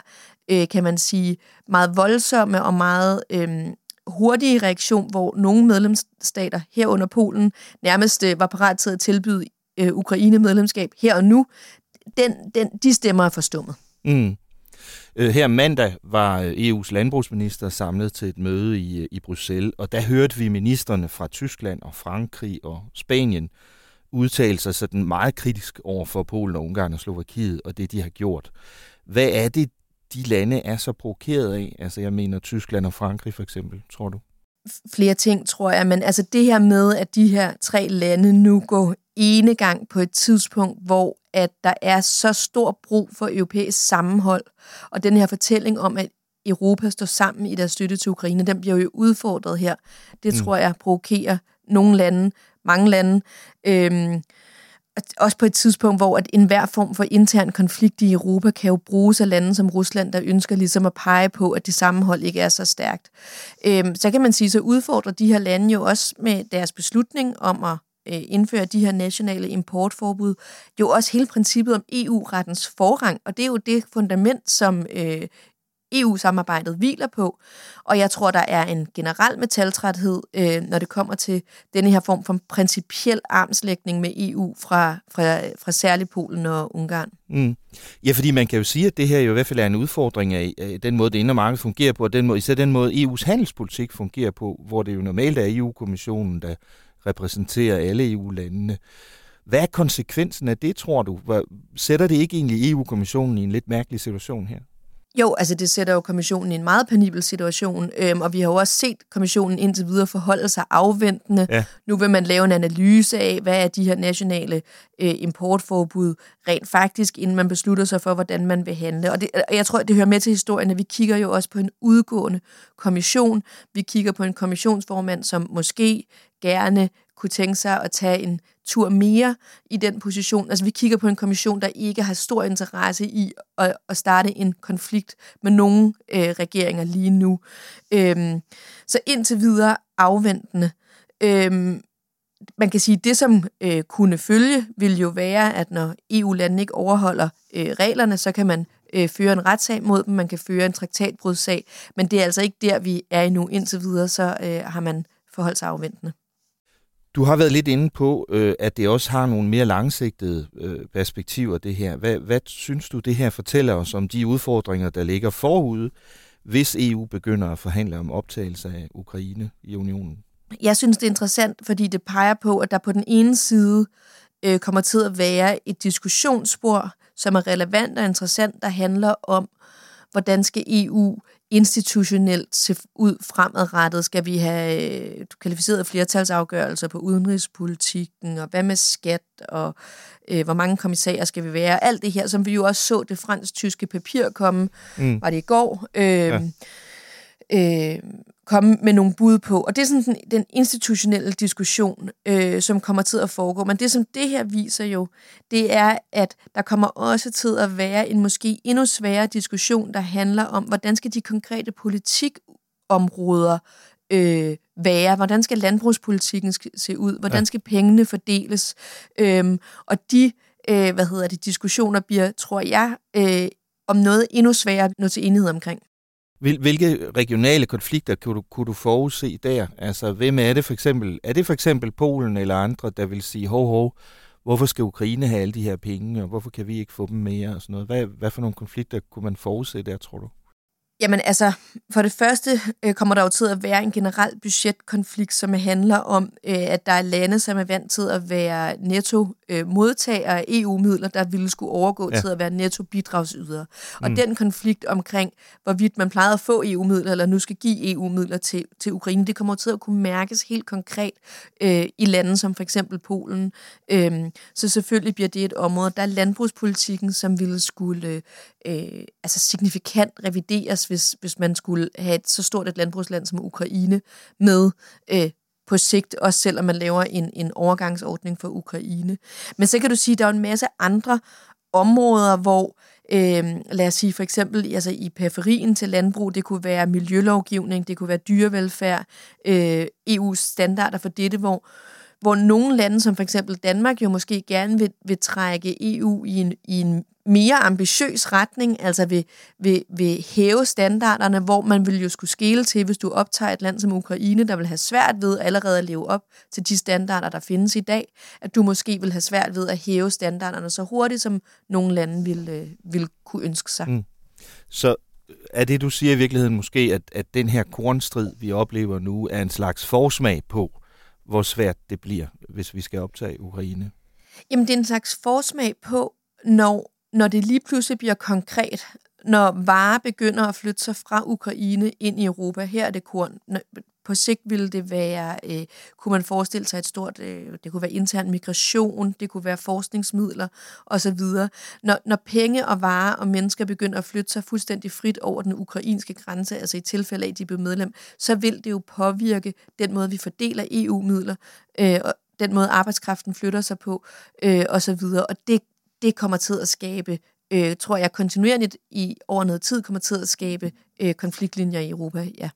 øh, kan man sige, meget voldsomme og meget øh, hurtige reaktion, hvor nogle medlemsstater herunder Polen nærmest øh, var parat til at tilbyde øh, Ukraine medlemskab her og nu, den, den, de stemmer er forstummet. Mm. Øh, her mandag var øh, EU's landbrugsminister samlet til et møde i, øh, i Bruxelles, og der hørte vi ministerne fra Tyskland og Frankrig og Spanien udtale sig sådan meget kritisk over for Polen og Ungarn og Slovakiet og det, de har gjort. Hvad er det, de lande er så provokeret af? Altså jeg mener Tyskland og Frankrig for eksempel, tror du? Flere ting, tror jeg, men altså det her med, at de her tre lande nu går ene gang på et tidspunkt, hvor at der er så stor brug for europæisk sammenhold, og den her fortælling om, at Europa står sammen i deres støtte til Ukraine, den bliver jo udfordret her. Det mm. tror jeg provokerer nogle lande, mange lande. Øhm, også på et tidspunkt, hvor at enhver form for intern konflikt i Europa kan jo bruges af lande som Rusland, der ønsker ligesom at pege på, at det sammenhold ikke er så stærkt. Øhm, så kan man sige, så udfordrer de her lande jo også med deres beslutning om at øh, indføre de her nationale importforbud, jo også hele princippet om EU-rettens forrang, og det er jo det fundament, som øh, EU-samarbejdet hviler på. Og jeg tror, der er en generel metaltræthed, øh, når det kommer til denne her form for principiel armslægning med EU fra, fra, fra særligt Polen og Ungarn. Mm. Ja, fordi man kan jo sige, at det her jo i hvert fald er en udfordring af, øh, den måde, det indre marked fungerer på, og den måde, især den måde, EU's handelspolitik fungerer på, hvor det jo normalt er EU-kommissionen, der repræsenterer alle EU-landene. Hvad er konsekvensen af det, tror du? Sætter det ikke egentlig EU-kommissionen i en lidt mærkelig situation her? Jo, altså det sætter jo kommissionen i en meget penibel situation, øhm, og vi har jo også set kommissionen indtil videre forholde sig afventende. Ja. Nu vil man lave en analyse af, hvad er de her nationale øh, importforbud rent faktisk, inden man beslutter sig for, hvordan man vil handle. Og, det, og jeg tror, det hører med til historien, at vi kigger jo også på en udgående kommission. Vi kigger på en kommissionsformand, som måske gerne kunne tænke sig at tage en tur mere i den position. Altså vi kigger på en kommission, der ikke har stor interesse i at, at starte en konflikt med nogen øh, regeringer lige nu. Øhm, så indtil videre afventende. Øhm, man kan sige, at det, som øh, kunne følge, vil jo være, at når EU-landene ikke overholder øh, reglerne, så kan man øh, føre en retssag mod dem, man kan føre en traktatbrudssag, men det er altså ikke der, vi er endnu. Indtil videre, så øh, har man forholdt sig afventende. Du har været lidt inde på, øh, at det også har nogle mere langsigtede øh, perspektiver, det her. Hvad, hvad synes du, det her fortæller os om de udfordringer, der ligger forude, hvis EU begynder at forhandle om optagelse af Ukraine i unionen? Jeg synes, det er interessant, fordi det peger på, at der på den ene side øh, kommer til at være et diskussionsspor, som er relevant og interessant, der handler om, hvordan skal EU institutionelt se ud fremadrettet? Skal vi have øh, kvalificerede flertalsafgørelser på udenrigspolitikken, og hvad med skat, og øh, hvor mange kommissærer skal vi være? Alt det her, som vi jo også så det fransk-tyske papir komme, mm. var det i går, øh, ja. øh, komme med nogle bud på. Og det er sådan den, den institutionelle diskussion, øh, som kommer til at foregå. Men det, som det her viser jo, det er, at der kommer også til at være en måske endnu sværere diskussion, der handler om, hvordan skal de konkrete politikområder øh, være? Hvordan skal landbrugspolitikken se ud? Hvordan skal pengene fordeles? Øhm, og de øh, hvad hedder det, diskussioner bliver, tror jeg, øh, om noget endnu sværere at nå til enighed omkring. Hvilke regionale konflikter kunne du, kunne du forudse der? Altså, hvem er det for eksempel? Er det for eksempel Polen eller andre, der vil sige, hov, hov, hvorfor skal Ukraine have alle de her penge, og hvorfor kan vi ikke få dem mere og sådan noget? Hvad, hvad for nogle konflikter kunne man forudse der, tror du? Jamen altså, for det første øh, kommer der jo til at være en generel budgetkonflikt, som handler om, øh, at der er lande, som er vant til at være netto øh, modtagere af EU-midler, der ville skulle overgå ja. til at være netto bidragsydere. Og mm. den konflikt omkring, hvorvidt man plejede at få EU-midler, eller nu skal give EU-midler til, til Ukraine, det kommer til at kunne mærkes helt konkret øh, i lande som for eksempel Polen. Øh, så selvfølgelig bliver det et område, der er landbrugspolitikken, som ville skulle øh, altså signifikant revideres, hvis, hvis man skulle have et så stort et landbrugsland som Ukraine med øh, på sigt, også selvom man laver en, en overgangsordning for Ukraine. Men så kan du sige, at der er en masse andre områder, hvor øh, lad os sige for eksempel altså i periferien til landbrug, det kunne være miljølovgivning, det kunne være dyrevelfærd, øh, EU's standarder for dette, hvor, hvor nogle lande, som for eksempel Danmark, jo måske gerne vil, vil trække EU i en, i en mere ambitiøs retning, altså vil, vil, vil hæve standarderne, hvor man vil jo skulle skele til, hvis du optager et land som Ukraine, der vil have svært ved allerede at leve op til de standarder, der findes i dag, at du måske vil have svært ved at hæve standarderne så hurtigt, som nogle lande vil, øh, vil kunne ønske sig. Mm. Så er det, du siger i virkeligheden måske, at, at den her kornstrid, vi oplever nu, er en slags forsmag på, hvor svært det bliver, hvis vi skal optage Ukraine? Jamen, det er en slags forsmag på, når når det lige pludselig bliver konkret, når varer begynder at flytte sig fra Ukraine ind i Europa, her er det korn, på sigt ville det være, øh, kunne man forestille sig et stort, øh, det kunne være intern migration, det kunne være forskningsmidler osv. Når, når penge og varer og mennesker begynder at flytte sig fuldstændig frit over den ukrainske grænse, altså i tilfælde af, at de bliver medlem, så vil det jo påvirke den måde, vi fordeler EU-midler, øh, og den måde arbejdskraften flytter sig på, øh, osv. Og det det kommer til at skabe, øh, tror jeg, kontinuerligt i over noget tid kommer til at skabe øh, konfliktlinjer i Europa, ja.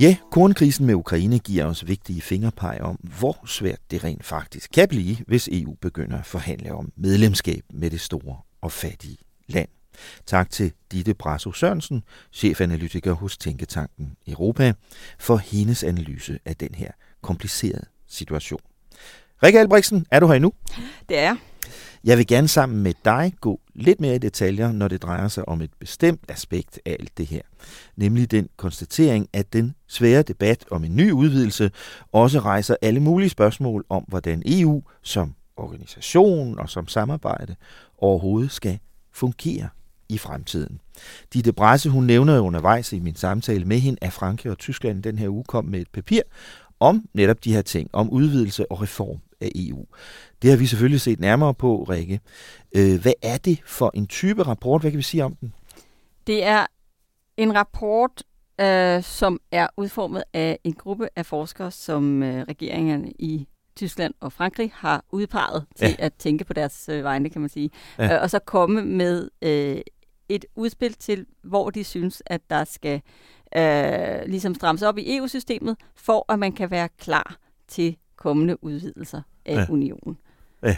Ja, kornkrisen med Ukraine giver os vigtige fingerpege om, hvor svært det rent faktisk kan blive, hvis EU begynder at forhandle om medlemskab med det store og fattige land. Tak til Ditte Brasso Sørensen, chefanalytiker hos Tænketanken Europa, for hendes analyse af den her komplicerede situation. Rikke Albrechtsen, er du her endnu? Det er jeg. vil gerne sammen med dig gå lidt mere i detaljer, når det drejer sig om et bestemt aspekt af alt det her. Nemlig den konstatering, at den svære debat om en ny udvidelse også rejser alle mulige spørgsmål om, hvordan EU som organisation og som samarbejde overhovedet skal fungere i fremtiden. Ditte Brasse, hun nævner undervejs i min samtale med hende, at Frankrig og Tyskland den her uge kom med et papir om netop de her ting, om udvidelse og reform af EU. Det har vi selvfølgelig set nærmere på, Rikke. Øh, hvad er det for en type rapport? Hvad kan vi sige om den? Det er en rapport, øh, som er udformet af en gruppe af forskere, som øh, regeringerne i Tyskland og Frankrig har udpeget til ja. at tænke på deres øh, vegne, kan man sige. Ja. Øh, og så komme med øh, et udspil til, hvor de synes, at der skal øh, ligesom strammes op i EU-systemet, for at man kan være klar til kommende udvidelser af ja. unionen. Ja,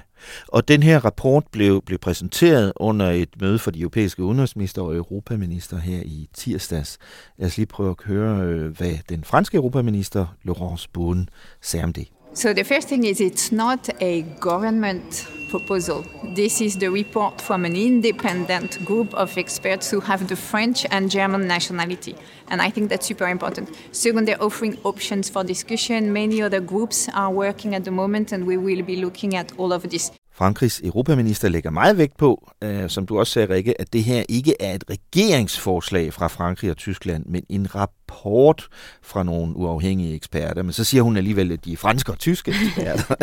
og den her rapport blev, blev præsenteret under et møde for de europæiske udenrigsminister og europaminister her i tirsdags. Lad os lige prøve at høre, øh, hvad den franske europaminister Laurence Boone sagde om det. So the first thing is it's not a government proposal. This is the report from an independent group of experts who have the French and German nationality. And I think that's super important. Second, they're offering options for discussion. Many other groups are working at the moment, and we will be looking at all of this. Frankrigs europaminister lægger meget vægt på, øh, som du også sagde, Rikke, at det her ikke er et regeringsforslag fra Frankrig og Tyskland, men en rapport fra nogle uafhængige eksperter. Men så siger hun alligevel, at de er franske og tyske eksperter.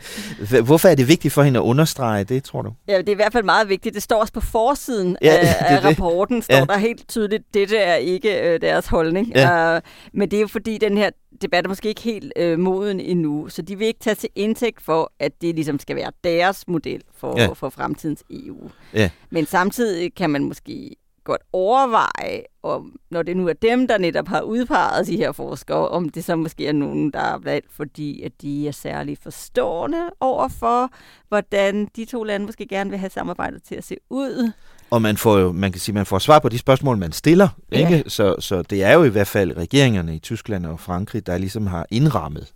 Hvorfor er det vigtigt for hende at understrege det, tror du? Ja, det er i hvert fald meget vigtigt. Det står også på forsiden ja, af, af rapporten, står ja. der helt tydeligt, dette er ikke øh, deres holdning. Ja. Uh, men det er jo fordi, den her debat er måske ikke helt øh, moden endnu, så de vil ikke tage til indtægt for, at det ligesom skal være deres model for, ja. for fremtidens EU. Ja. Men samtidig kan man måske godt overveje, om, når det nu er dem, der netop har udpeget de her forskere, om det så måske er nogen, der er valgt, fordi at de er særlig forstående over for, hvordan de to lande måske gerne vil have samarbejdet til at se ud. Og man får jo, man kan sige, man får svar på de spørgsmål, man stiller. Ikke? Ja. Så, så det er jo i hvert fald regeringerne i Tyskland og Frankrig, der ligesom har indrammet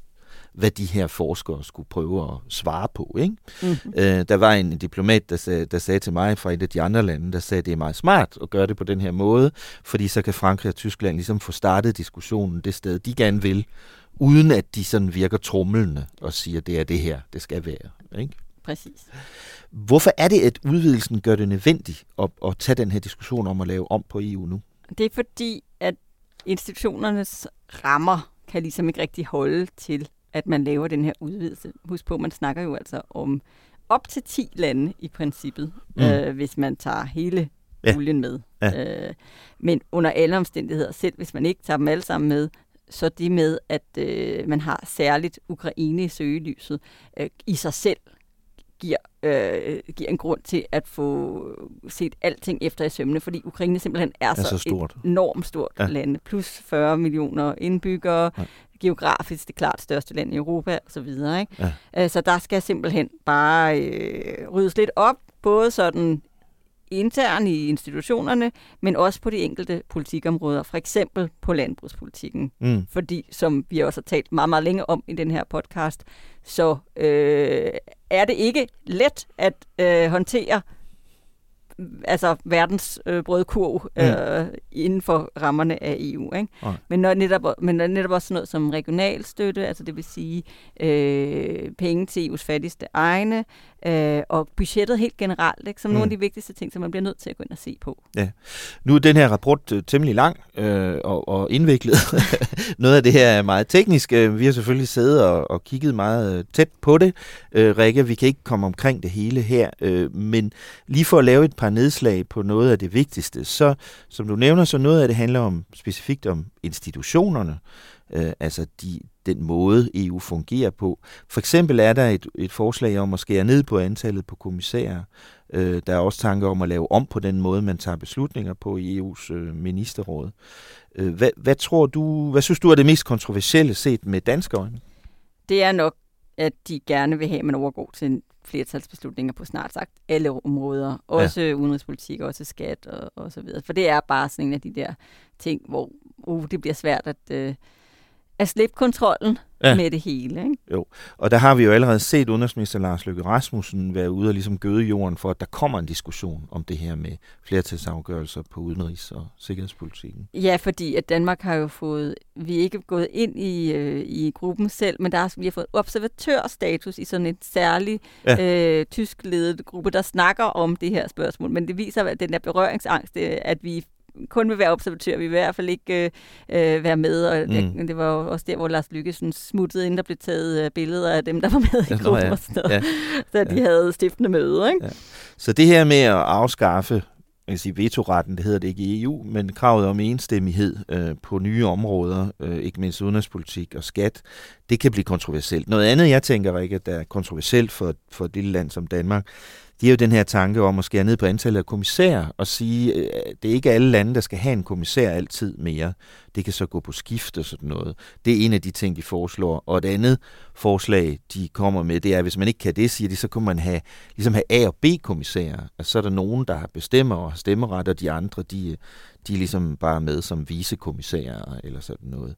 hvad de her forskere skulle prøve at svare på. Ikke? Mm-hmm. Øh, der var en diplomat, der sagde, der sagde til mig fra et af de andre lande, der sagde, at det er meget smart at gøre det på den her måde, fordi så kan Frankrig og Tyskland ligesom få startet diskussionen det sted, de gerne vil, uden at de sådan virker trumlende og siger, det er det her, det skal være. Ikke? Præcis. Hvorfor er det, at udvidelsen gør det nødvendigt at, at tage den her diskussion om at lave om på EU nu? Det er fordi, at institutionernes rammer kan ligesom ikke rigtig holde til, at man laver den her udvidelse. Husk på, man snakker jo altså om op til 10 lande i princippet, mm. øh, hvis man tager hele ja. med. Ja. Øh, men under alle omstændigheder, selv hvis man ikke tager dem alle sammen med, så det med, at øh, man har særligt Ukraine i søgelyset, øh, i sig selv giver, øh, giver en grund til at få set alting efter i sømne, fordi Ukraine simpelthen er, er så, så stort. et enormt stort ja. land, plus 40 millioner indbyggere. Geografisk det klart største land i Europa osv. Ikke? Ja. Øh, så der skal simpelthen bare øh, ryddes lidt op, både sådan internt i institutionerne, men også på de enkelte politikområder, for eksempel på landbrugspolitikken. Mm. Fordi, som vi også har talt meget, meget længe om i den her podcast, så øh, er det ikke let at øh, håndtere altså verdens øh, brødkurv øh, mm. inden for rammerne af EU. Ikke? Okay. Men, når netop, men når netop også noget som regionalstøtte, altså det vil sige øh, penge til EU's fattigste egne, øh, og budgettet helt generelt, ikke? som mm. nogle af de vigtigste ting, som man bliver nødt til at gå ind og se på. Ja. Nu er den her rapport øh, temmelig lang øh, og, og indviklet. noget af det her er meget teknisk. Øh, vi har selvfølgelig siddet og, og kigget meget øh, tæt på det. Øh, Rikke, vi kan ikke komme omkring det hele her, øh, men lige for at lave et par nedslag på noget af det vigtigste, så som du nævner, så noget af det handler om specifikt om institutionerne, øh, altså de, den måde, EU fungerer på. For eksempel er der et, et forslag om at skære ned på antallet på kommissærer. Øh, der er også tanker om at lave om på den måde, man tager beslutninger på i EU's øh, ministerråd. Øh, hvad, hvad tror du, hvad synes du er det mest kontroversielle set med danske øjne? Det er nok, at de gerne vil have, at man overgår til en flertalsbeslutninger på snart sagt alle områder. Også ja. udenrigspolitik, også skat og, og så videre. For det er bare sådan en af de der ting, hvor uh, det bliver svært at... Øh, at slippe kontrollen ja. med det hele. Ikke? Jo, og der har vi jo allerede set udenrigsminister Lars Løkke Rasmussen være ude og ligesom gøde jorden for, at der kommer en diskussion om det her med flertalsafgørelser på udenrigs- og sikkerhedspolitikken. Ja, fordi at Danmark har jo fået, vi er ikke gået ind i, øh, i gruppen selv, men der har, vi har fået observatørstatus i sådan en særlig ja. øh, tysk-ledet gruppe, der snakker om det her spørgsmål. Men det viser, at den der berøringsangst, at vi kun vil være observatør, vi vil i hvert fald ikke øh, øh være med. Og mm. det, det var jo også der, hvor Lars Lykke sådan smuttede, inden der blev taget øh, billeder af dem, der var med i gruppen, ja. og sådan noget, ja. da de ja. havde stiftende møde. Ikke? Ja. Så det her med at afskaffe jeg kan sige vetoretten, det hedder det ikke i EU, men kravet om enstemmighed øh, på nye områder, øh, ikke mindst udenrigspolitik og skat, det kan blive kontroversielt. Noget andet, jeg tænker, ikke, der er kontroversielt for, for et lille land som Danmark, det er jo den her tanke om at skære ned på antallet af kommissærer og sige, at det er ikke alle lande, der skal have en kommissær altid mere. Det kan så gå på skift og sådan noget. Det er en af de ting, de foreslår. Og et andet forslag, de kommer med, det er, at hvis man ikke kan det, siger de, så kunne man have, ligesom have A- og B-kommissærer. Altså, så er der nogen, der bestemmer og har stemmeret, og de andre, de, øh, de er ligesom bare med som vicekommissærer eller sådan noget.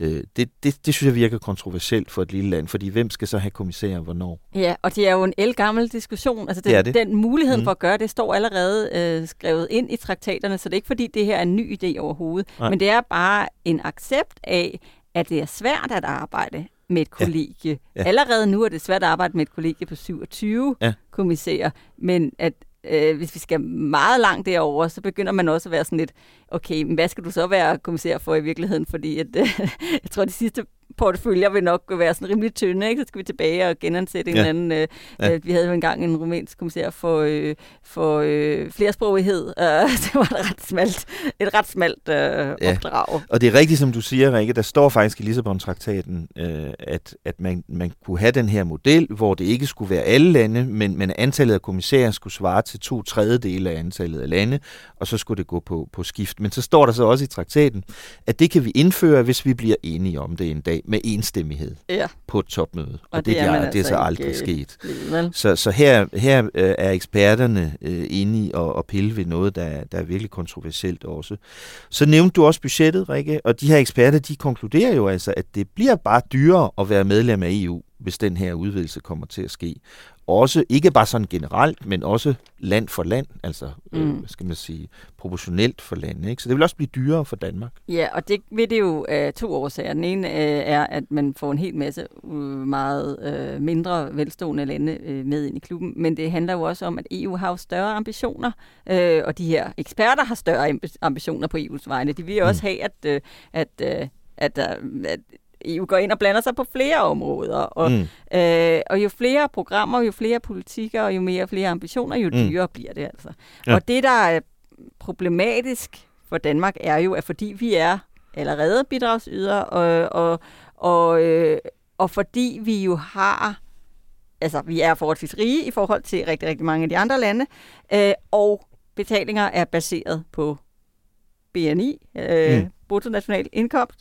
Øh, det, det, det synes jeg virker kontroversielt for et lille land, fordi hvem skal så have kommissærer hvornår? Ja, og det er jo en elgammel diskussion. Altså den, det det. den mulighed Mm. for at gøre det står allerede øh, skrevet ind i traktaterne, så det er ikke fordi, det her er en ny idé overhovedet. Nej. Men det er bare en accept af, at det er svært at arbejde med et kollegie. Ja. Ja. Allerede nu er det svært at arbejde med et kollegie på 27 Ja. kommissærer, men at øh, hvis vi skal meget langt derover, så begynder man også at være sådan lidt, okay, men hvad skal du så være kommissær for i virkeligheden? Fordi at, øh, jeg tror, de sidste porteføljer vil nok være sådan rimelig tynde, ikke? Så skal vi tilbage og genansætte en Ja. eller anden... Øh, Ja. øh, vi havde jo engang en rumænsk kommissær for, øh, for øh, flersprogighed. Øh, det var et ret smalt, et ret smalt øh, Ja. opdrag. Og det er rigtigt, som du siger, Rikke, der står faktisk i Lissabon-traktaten, øh, at, at man, man kunne have den her model, hvor det ikke skulle være alle lande, men, men antallet af kommissærer skulle svare til to tredjedele af antallet af lande, og så skulle det gå på, på skift. Men så står der så også i traktaten, at det kan vi indføre, hvis vi bliver enige om det en dag med enstemmighed Ja. på et topmøde. Og, Og det det, er det, er, det er altså så ikke, aldrig øh, sket. vel? Så, så her, her øh, er eksperterne øh, inde i at, at pille ved noget, der, der er virkelig kontroversielt også. Så nævnte du også budgettet, Rikke, og de her eksperter, de konkluderer jo altså, at det bliver bare dyrere at være medlem af EU, hvis den her udvidelse kommer til at ske. Også, ikke bare sådan generelt, men også land for land, altså, mm. øh, Mm. hvad skal man sige, proportionelt for lande. Ikke? Så det vil også blive dyrere for Danmark. Ja, og det vil det jo af to årsager. Den ene øh, er, at man får en hel masse øh, meget øh, mindre velstående lande øh, med ind i klubben, men det handler jo også om, at EU har jo større ambitioner, øh, og de her eksperter har større ambi- ambitioner på EU's vegne. De vil jo også have, at, øh, at, øh, at, øh, at EU går ind og blander sig på flere områder, og, Mm. mm. øh, og jo flere programmer, jo flere politikker, og jo mere flere ambitioner, jo Mm. dyrere bliver det altså. Ja. Og det, der er problematisk for Danmark, er jo, at fordi vi er allerede bidragsyder, og, og, og, øh, og fordi vi jo har, altså vi er forholdsvis rige i forhold til rigtig, rigtig mange af de andre lande, øh, og betalinger er baseret på BNI, øh, Mm. mm. bruttonational indkomst,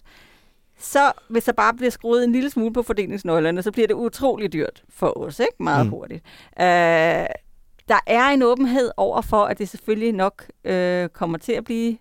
så hvis der bare bliver skruet en lille smule på fordelingsnøglerne, så bliver det utrolig dyrt for os, ikke? Meget Mm. hurtigt. Øh, der er en åbenhed over for, at det selvfølgelig nok øh, kommer til at blive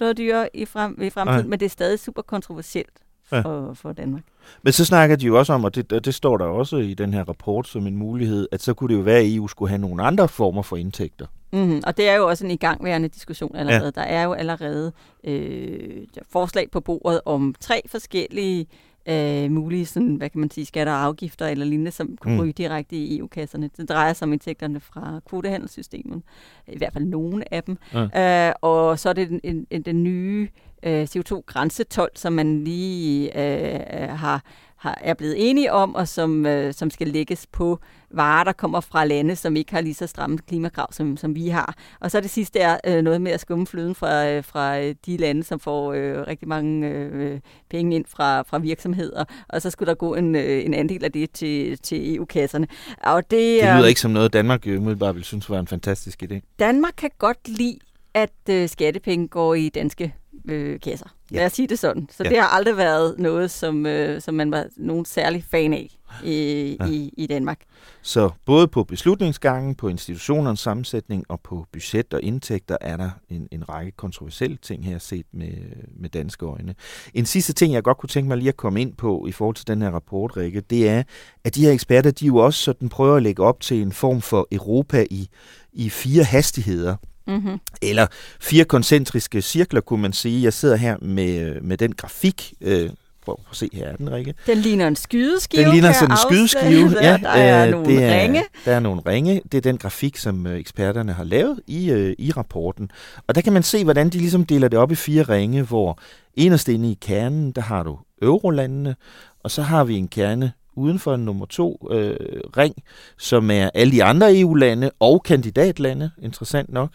noget dyrere i, frem, i fremtiden, Ja. men det er stadig super kontroversielt Ja. for, for Danmark. Men så snakker de jo også om, og det, og det står der også i den her rapport som en mulighed, at så kunne det jo være, at EU skulle have nogle andre former for indtægter. Mm-hmm. Og det er jo også en igangværende diskussion allerede. Ja. Der er jo allerede øh, forslag på bordet om tre forskellige øh, mulige sådan, hvad kan man sige, skatter og afgifter eller lignende, som kunne Mm. mm. ryge direkte i EU-kasserne. Det drejer sig om indtægterne fra kvotehandelssystemet, i hvert fald nogle af dem. Ja. Øh, og så er det den, en, en, den nye øh, CO2-grænsetol, som man lige øh, øh, har, har, er blevet enige om, og som, øh, som skal lægges på varer, der kommer fra lande, som ikke har lige så stramme klimakrav, som, som vi har. Og så det sidste er øh, noget med at skumme fløden fra, øh, fra øh, de lande, som får øh, rigtig mange øh, penge ind fra, fra virksomheder, og så skulle der gå en, øh, en andel af det til, til EU-kasserne. Og det, Det øh, lyder ikke som noget, Danmark jo umiddelbart ville synes var en fantastisk idé. Danmark kan godt lide, at øh, skattepenge går i danske øh, kasser. Ja. Lad os sige det sådan. Så Ja. det har aldrig været noget, som, øh, som man var nogen særlig fan af i, ja. i, i Danmark. Så både på beslutningsgangen, på institutionernes sammensætning og på budget og indtægter er der en, en række kontroversielle ting her set med, med danske øjne. En sidste ting, jeg godt kunne tænke mig lige at komme ind på i forhold til den her rapport, Rikke, det er, at de her eksperter, de jo også sådan prøver at lægge op til en form for Europa i, i fire hastigheder. Mm-hmm. Eller fire koncentriske cirkler, kunne man sige. Jeg sidder her med, med den grafik. Øh, prøv at se, her er den, Rikke. Den ligner en skydeskive. Den ligner sådan en skydeskive. afsløre. Ja, der er øh, nogle det er, ringe. Der er nogle ringe. Det er den grafik, som øh, eksperterne har lavet i, øh, i rapporten. Og der kan man se, hvordan de ligesom deler det op i fire ringe, hvor inderst inde i kernen, der har du eurolandene, og så har vi en kerne uden for en nummer to øh, ring, som er alle de andre EU-lande og kandidatlande, interessant nok.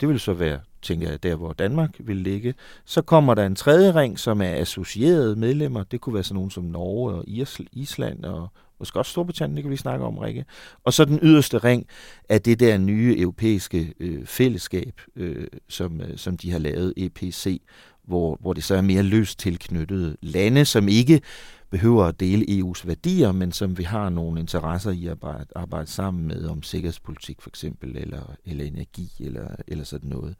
Det vil så være, tænker jeg, der hvor Danmark vil ligge. Så kommer der en tredje ring, som er associerede medlemmer. Det kunne være sådan nogen som Norge og Island og måske også Storbritannien, det kan vi snakke om, Rikke. Og så den yderste ring af det der nye europæiske øh, fællesskab, øh, som, øh, som de har lavet, EPC, hvor, hvor det så er mere løst tilknyttede lande, som ikke behøver at dele EU's værdier, men som vi har nogle interesser i at arbejde, arbejde sammen med om sikkerhedspolitik for eksempel, eller, eller energi, eller, eller sådan noget.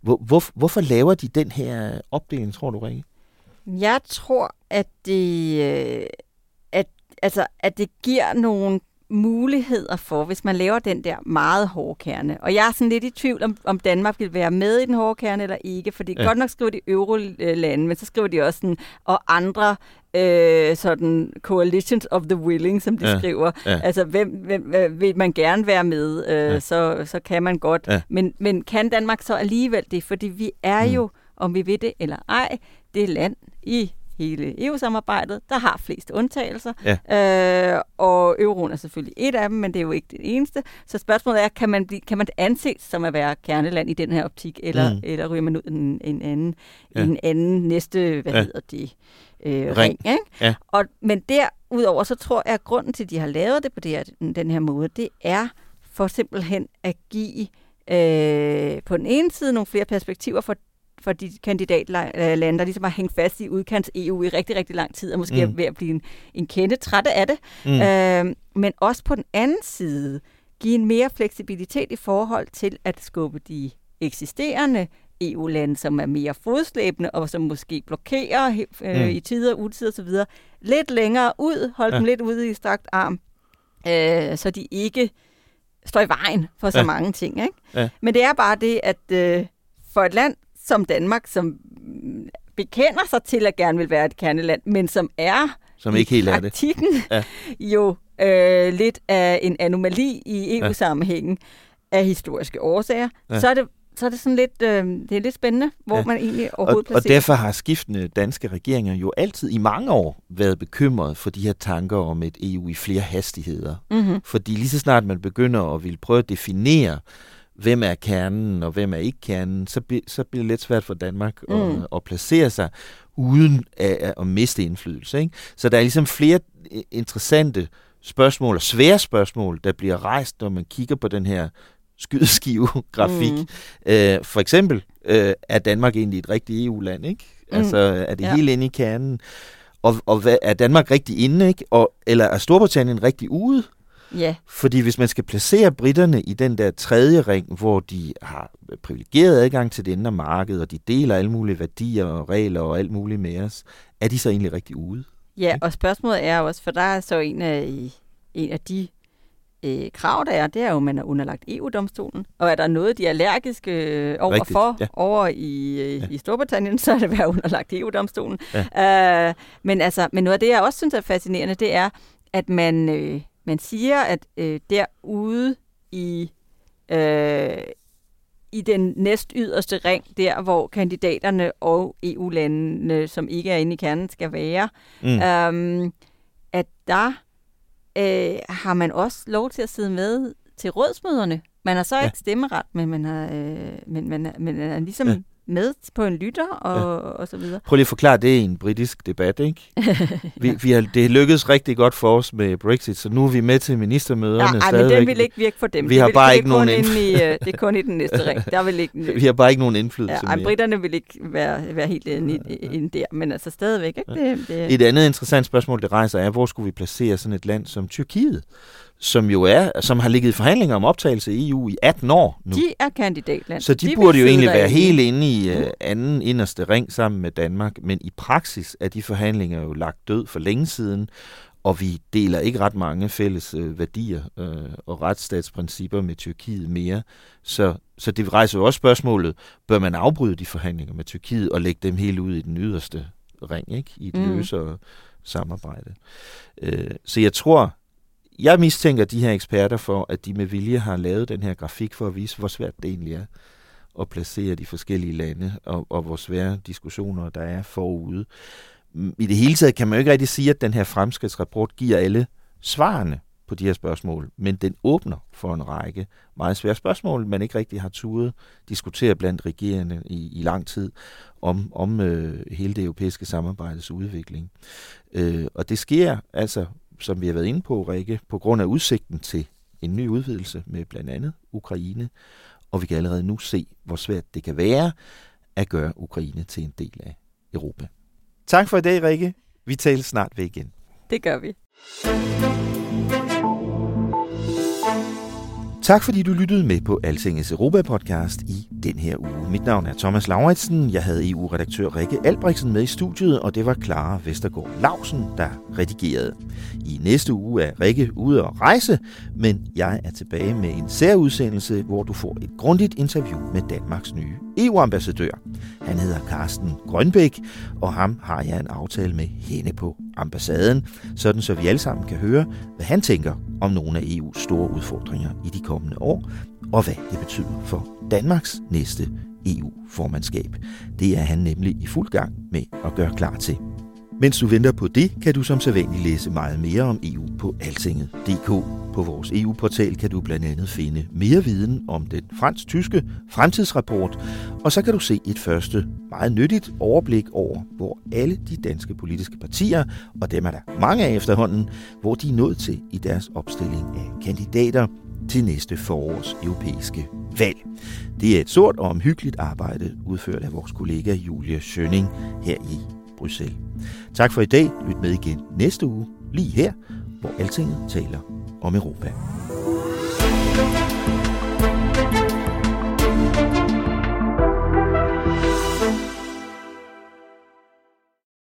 Hvor, hvor, hvorfor laver de den her opdeling, tror du, Rikke? Jeg tror, at det, øh, at, altså, at det giver nogle muligheder for, hvis man laver den der meget hårde kerne. Og jeg er sådan lidt i tvivl, om, om Danmark vil være med i den hårde kerne eller ikke, fordi ja. godt nok skriver de eurolande, men så skriver de også sådan, og andre øh, sådan coalitions of the willing, som de ja. skriver. Ja. Altså, hvem, hvem vil man gerne være med, øh, ja. så, så kan man godt. Ja. Men, men kan Danmark så alligevel det? Fordi vi er mm. jo, om vi ved det eller ej, det land i hele EU-samarbejdet, der har flest undtagelser. Ja. Øh, og euroen er selvfølgelig et af dem, men det er jo ikke det eneste. Så spørgsmålet er, kan man, blive, kan man anses som at være kerneland i den her optik, eller, mm. eller ryger man ud en, en anden, ja. en anden næste, hvad ja. hedder det, øh, ring. ring ikke? Ja. Og, men derudover, så tror jeg, at grunden til, at de har lavet det på det her, den her måde, det er for simpelthen at give øh, på den ene side nogle flere perspektiver for for de kandidatlande, der ligesom har hængt fast i udkants EU i rigtig, rigtig lang tid, og måske mm. er ved at blive en, en kende trætte af det. Mm. Øh, men også på den anden side, give en mere fleksibilitet i forhold til at skubbe de eksisterende EU-lande, som er mere fodslæbende, og som måske blokerer øh, mm. i tider, utider osv., lidt længere ud, holde ja. dem lidt ude i strakt arm, øh, så de ikke står i vejen for så ja. mange ting. Ikke? Ja. Men det er bare det, at øh, for et land som Danmark, som bekender sig til at gerne vil være et kerneland, men som er som ikke helt er det. Ja. jo øh, lidt af en anomali i EU-sammenhængen ja. af historiske årsager, ja. så er det så er det sådan lidt, øh, det er lidt spændende, hvor ja. man egentlig overhovedet og, placerer. Og derfor har skiftende danske regeringer jo altid i mange år været bekymret for de her tanker om et EU i flere hastigheder. Mm-hmm. Fordi lige så snart man begynder at ville prøve at definere, hvem er kernen og hvem er ikke kernen, så, be, så bliver det lidt svært for Danmark mm. at, at placere sig uden at, at miste indflydelse. Ikke? Så der er ligesom flere interessante spørgsmål og svære spørgsmål, der bliver rejst, når man kigger på den her skydeskive-grafik. Mm. Øh, for eksempel, øh, er Danmark egentlig et rigtigt EU-land, ikke? Mm. Altså, er det ja. helt inde i kernen? Og, og hvad, er Danmark rigtig inde, ikke? Og, eller er Storbritannien rigtig ude? Ja. Fordi hvis man skal placere britterne i den der tredje ring, hvor de har privilegeret adgang til det indre marked, og de deler alle mulige værdier og regler og alt muligt med os, er de så egentlig rigtig ude? Ja, og spørgsmålet er også, for der er så en af, en af de øh, krav, der er, det er jo, at man er underlagt EU-domstolen. Og er der noget, de er allergiske øh, over Rigtigt, for ja. over i, øh, ja. i Storbritannien, så er det at være underlagt EU-domstolen. Ja. Øh, men, altså, men noget af det, jeg også synes er fascinerende, det er, at man, øh, man siger, at øh, derude i, øh, i den næst yderste ring, der hvor kandidaterne og EU-landene, som ikke er inde i kernen, skal være, mm. øh, at der øh, har man også lov til at sidde med til rådsmøderne. Man har så ja. ikke stemmeret, men man, har, øh, men man, man er ligesom ja. Med på en lytter og, ja. og så videre. Prøv lige at forklare det i en britisk debat, ikke? vi, vi har, det lykkedes rigtig godt for os med Brexit, så nu er vi med til ministermøderne ja, ej, men den vil ikke virke for dem. Vi har bare ikke nogen indflydelse. I, uh, det er kun i den næste ring. Der vil ikke, vi har bare ikke nogen indflydelse ja, ej, britterne vil ikke være, være helt inde, inde der, men altså stadigvæk. Ikke? Det, det... Et andet interessant spørgsmål, det rejser, er, hvor skulle vi placere sådan et land som Tyrkiet? Som jo er, som har ligget i forhandlinger om optagelse i EU i 18 år nu. De er kandidatland. Så de, de burde jo egentlig være helt inde i uh, anden inderste ring sammen med Danmark, men i praksis er de forhandlinger jo lagt død for længe siden, og vi deler ikke ret mange fælles uh, værdier uh, og retsstatsprincipper med Tyrkiet mere. Så, så det rejser jo også spørgsmålet, bør man afbryde de forhandlinger med Tyrkiet og lægge dem helt ud i den yderste ring, ikke? i et mm. løsere samarbejde. Uh, så jeg tror, jeg mistænker de her eksperter for, at de med vilje har lavet den her grafik for at vise, hvor svært det egentlig er at placere de forskellige lande, og, og hvor svære diskussioner der er forude. I det hele taget kan man jo ikke rigtig sige, at den her fremskridtsrapport giver alle svarene på de her spørgsmål, men den åbner for en række meget svære spørgsmål, man ikke rigtig har turet diskutere blandt regerende i, i lang tid om, om øh, hele det europæiske samarbejdes udvikling. Øh, og det sker altså, som vi har været inde på, Rikke, på grund af udsigten til en ny udvidelse med blandt andet Ukraine, og vi kan allerede nu se, hvor svært det kan være at gøre Ukraine til en del af Europa. Tak for i dag, Rikke. Vi taler snart ved igen. Det gør vi. Tak fordi du lyttede med på Altingets Europa-podcast i den her uge. Mit navn er Thomas Lauritsen. Jeg havde EU-redaktør Rikke Albrechtsen med i studiet, og det var Clara Vestergaard Lausen, der redigerede. I næste uge er Rikke ude at rejse, men jeg er tilbage med en særudsendelse, hvor du får et grundigt interview med Danmarks nye EU-ambassadør. Han hedder Carsten Grønbæk, og ham har jeg en aftale med hende på ambassaden, sådan så vi alle sammen kan høre, hvad han tænker om nogle af EU's store udfordringer i de kommende år, og hvad det betyder for Danmarks næste EU-formandskab. Det er han nemlig i fuld gang med at gøre klar til. Mens du venter på det, kan du som sædvanligt læse meget mere om EU på altinget.dk. På vores EU-portal kan du blandt andet finde mere viden om den fransk-tyske fremtidsrapport, og så kan du se et første meget nyttigt overblik over, hvor alle de danske politiske partier, og dem er der mange af efterhånden, hvor de er nået til i deres opstilling af kandidater til næste forårs europæiske valg. Det er et stort og omhyggeligt arbejde, udført af vores kollega Julia Schønning her i Bruxelles. Tak for i dag. Lyt med igen næste uge, lige her, hvor Altinget taler om Europa. thank you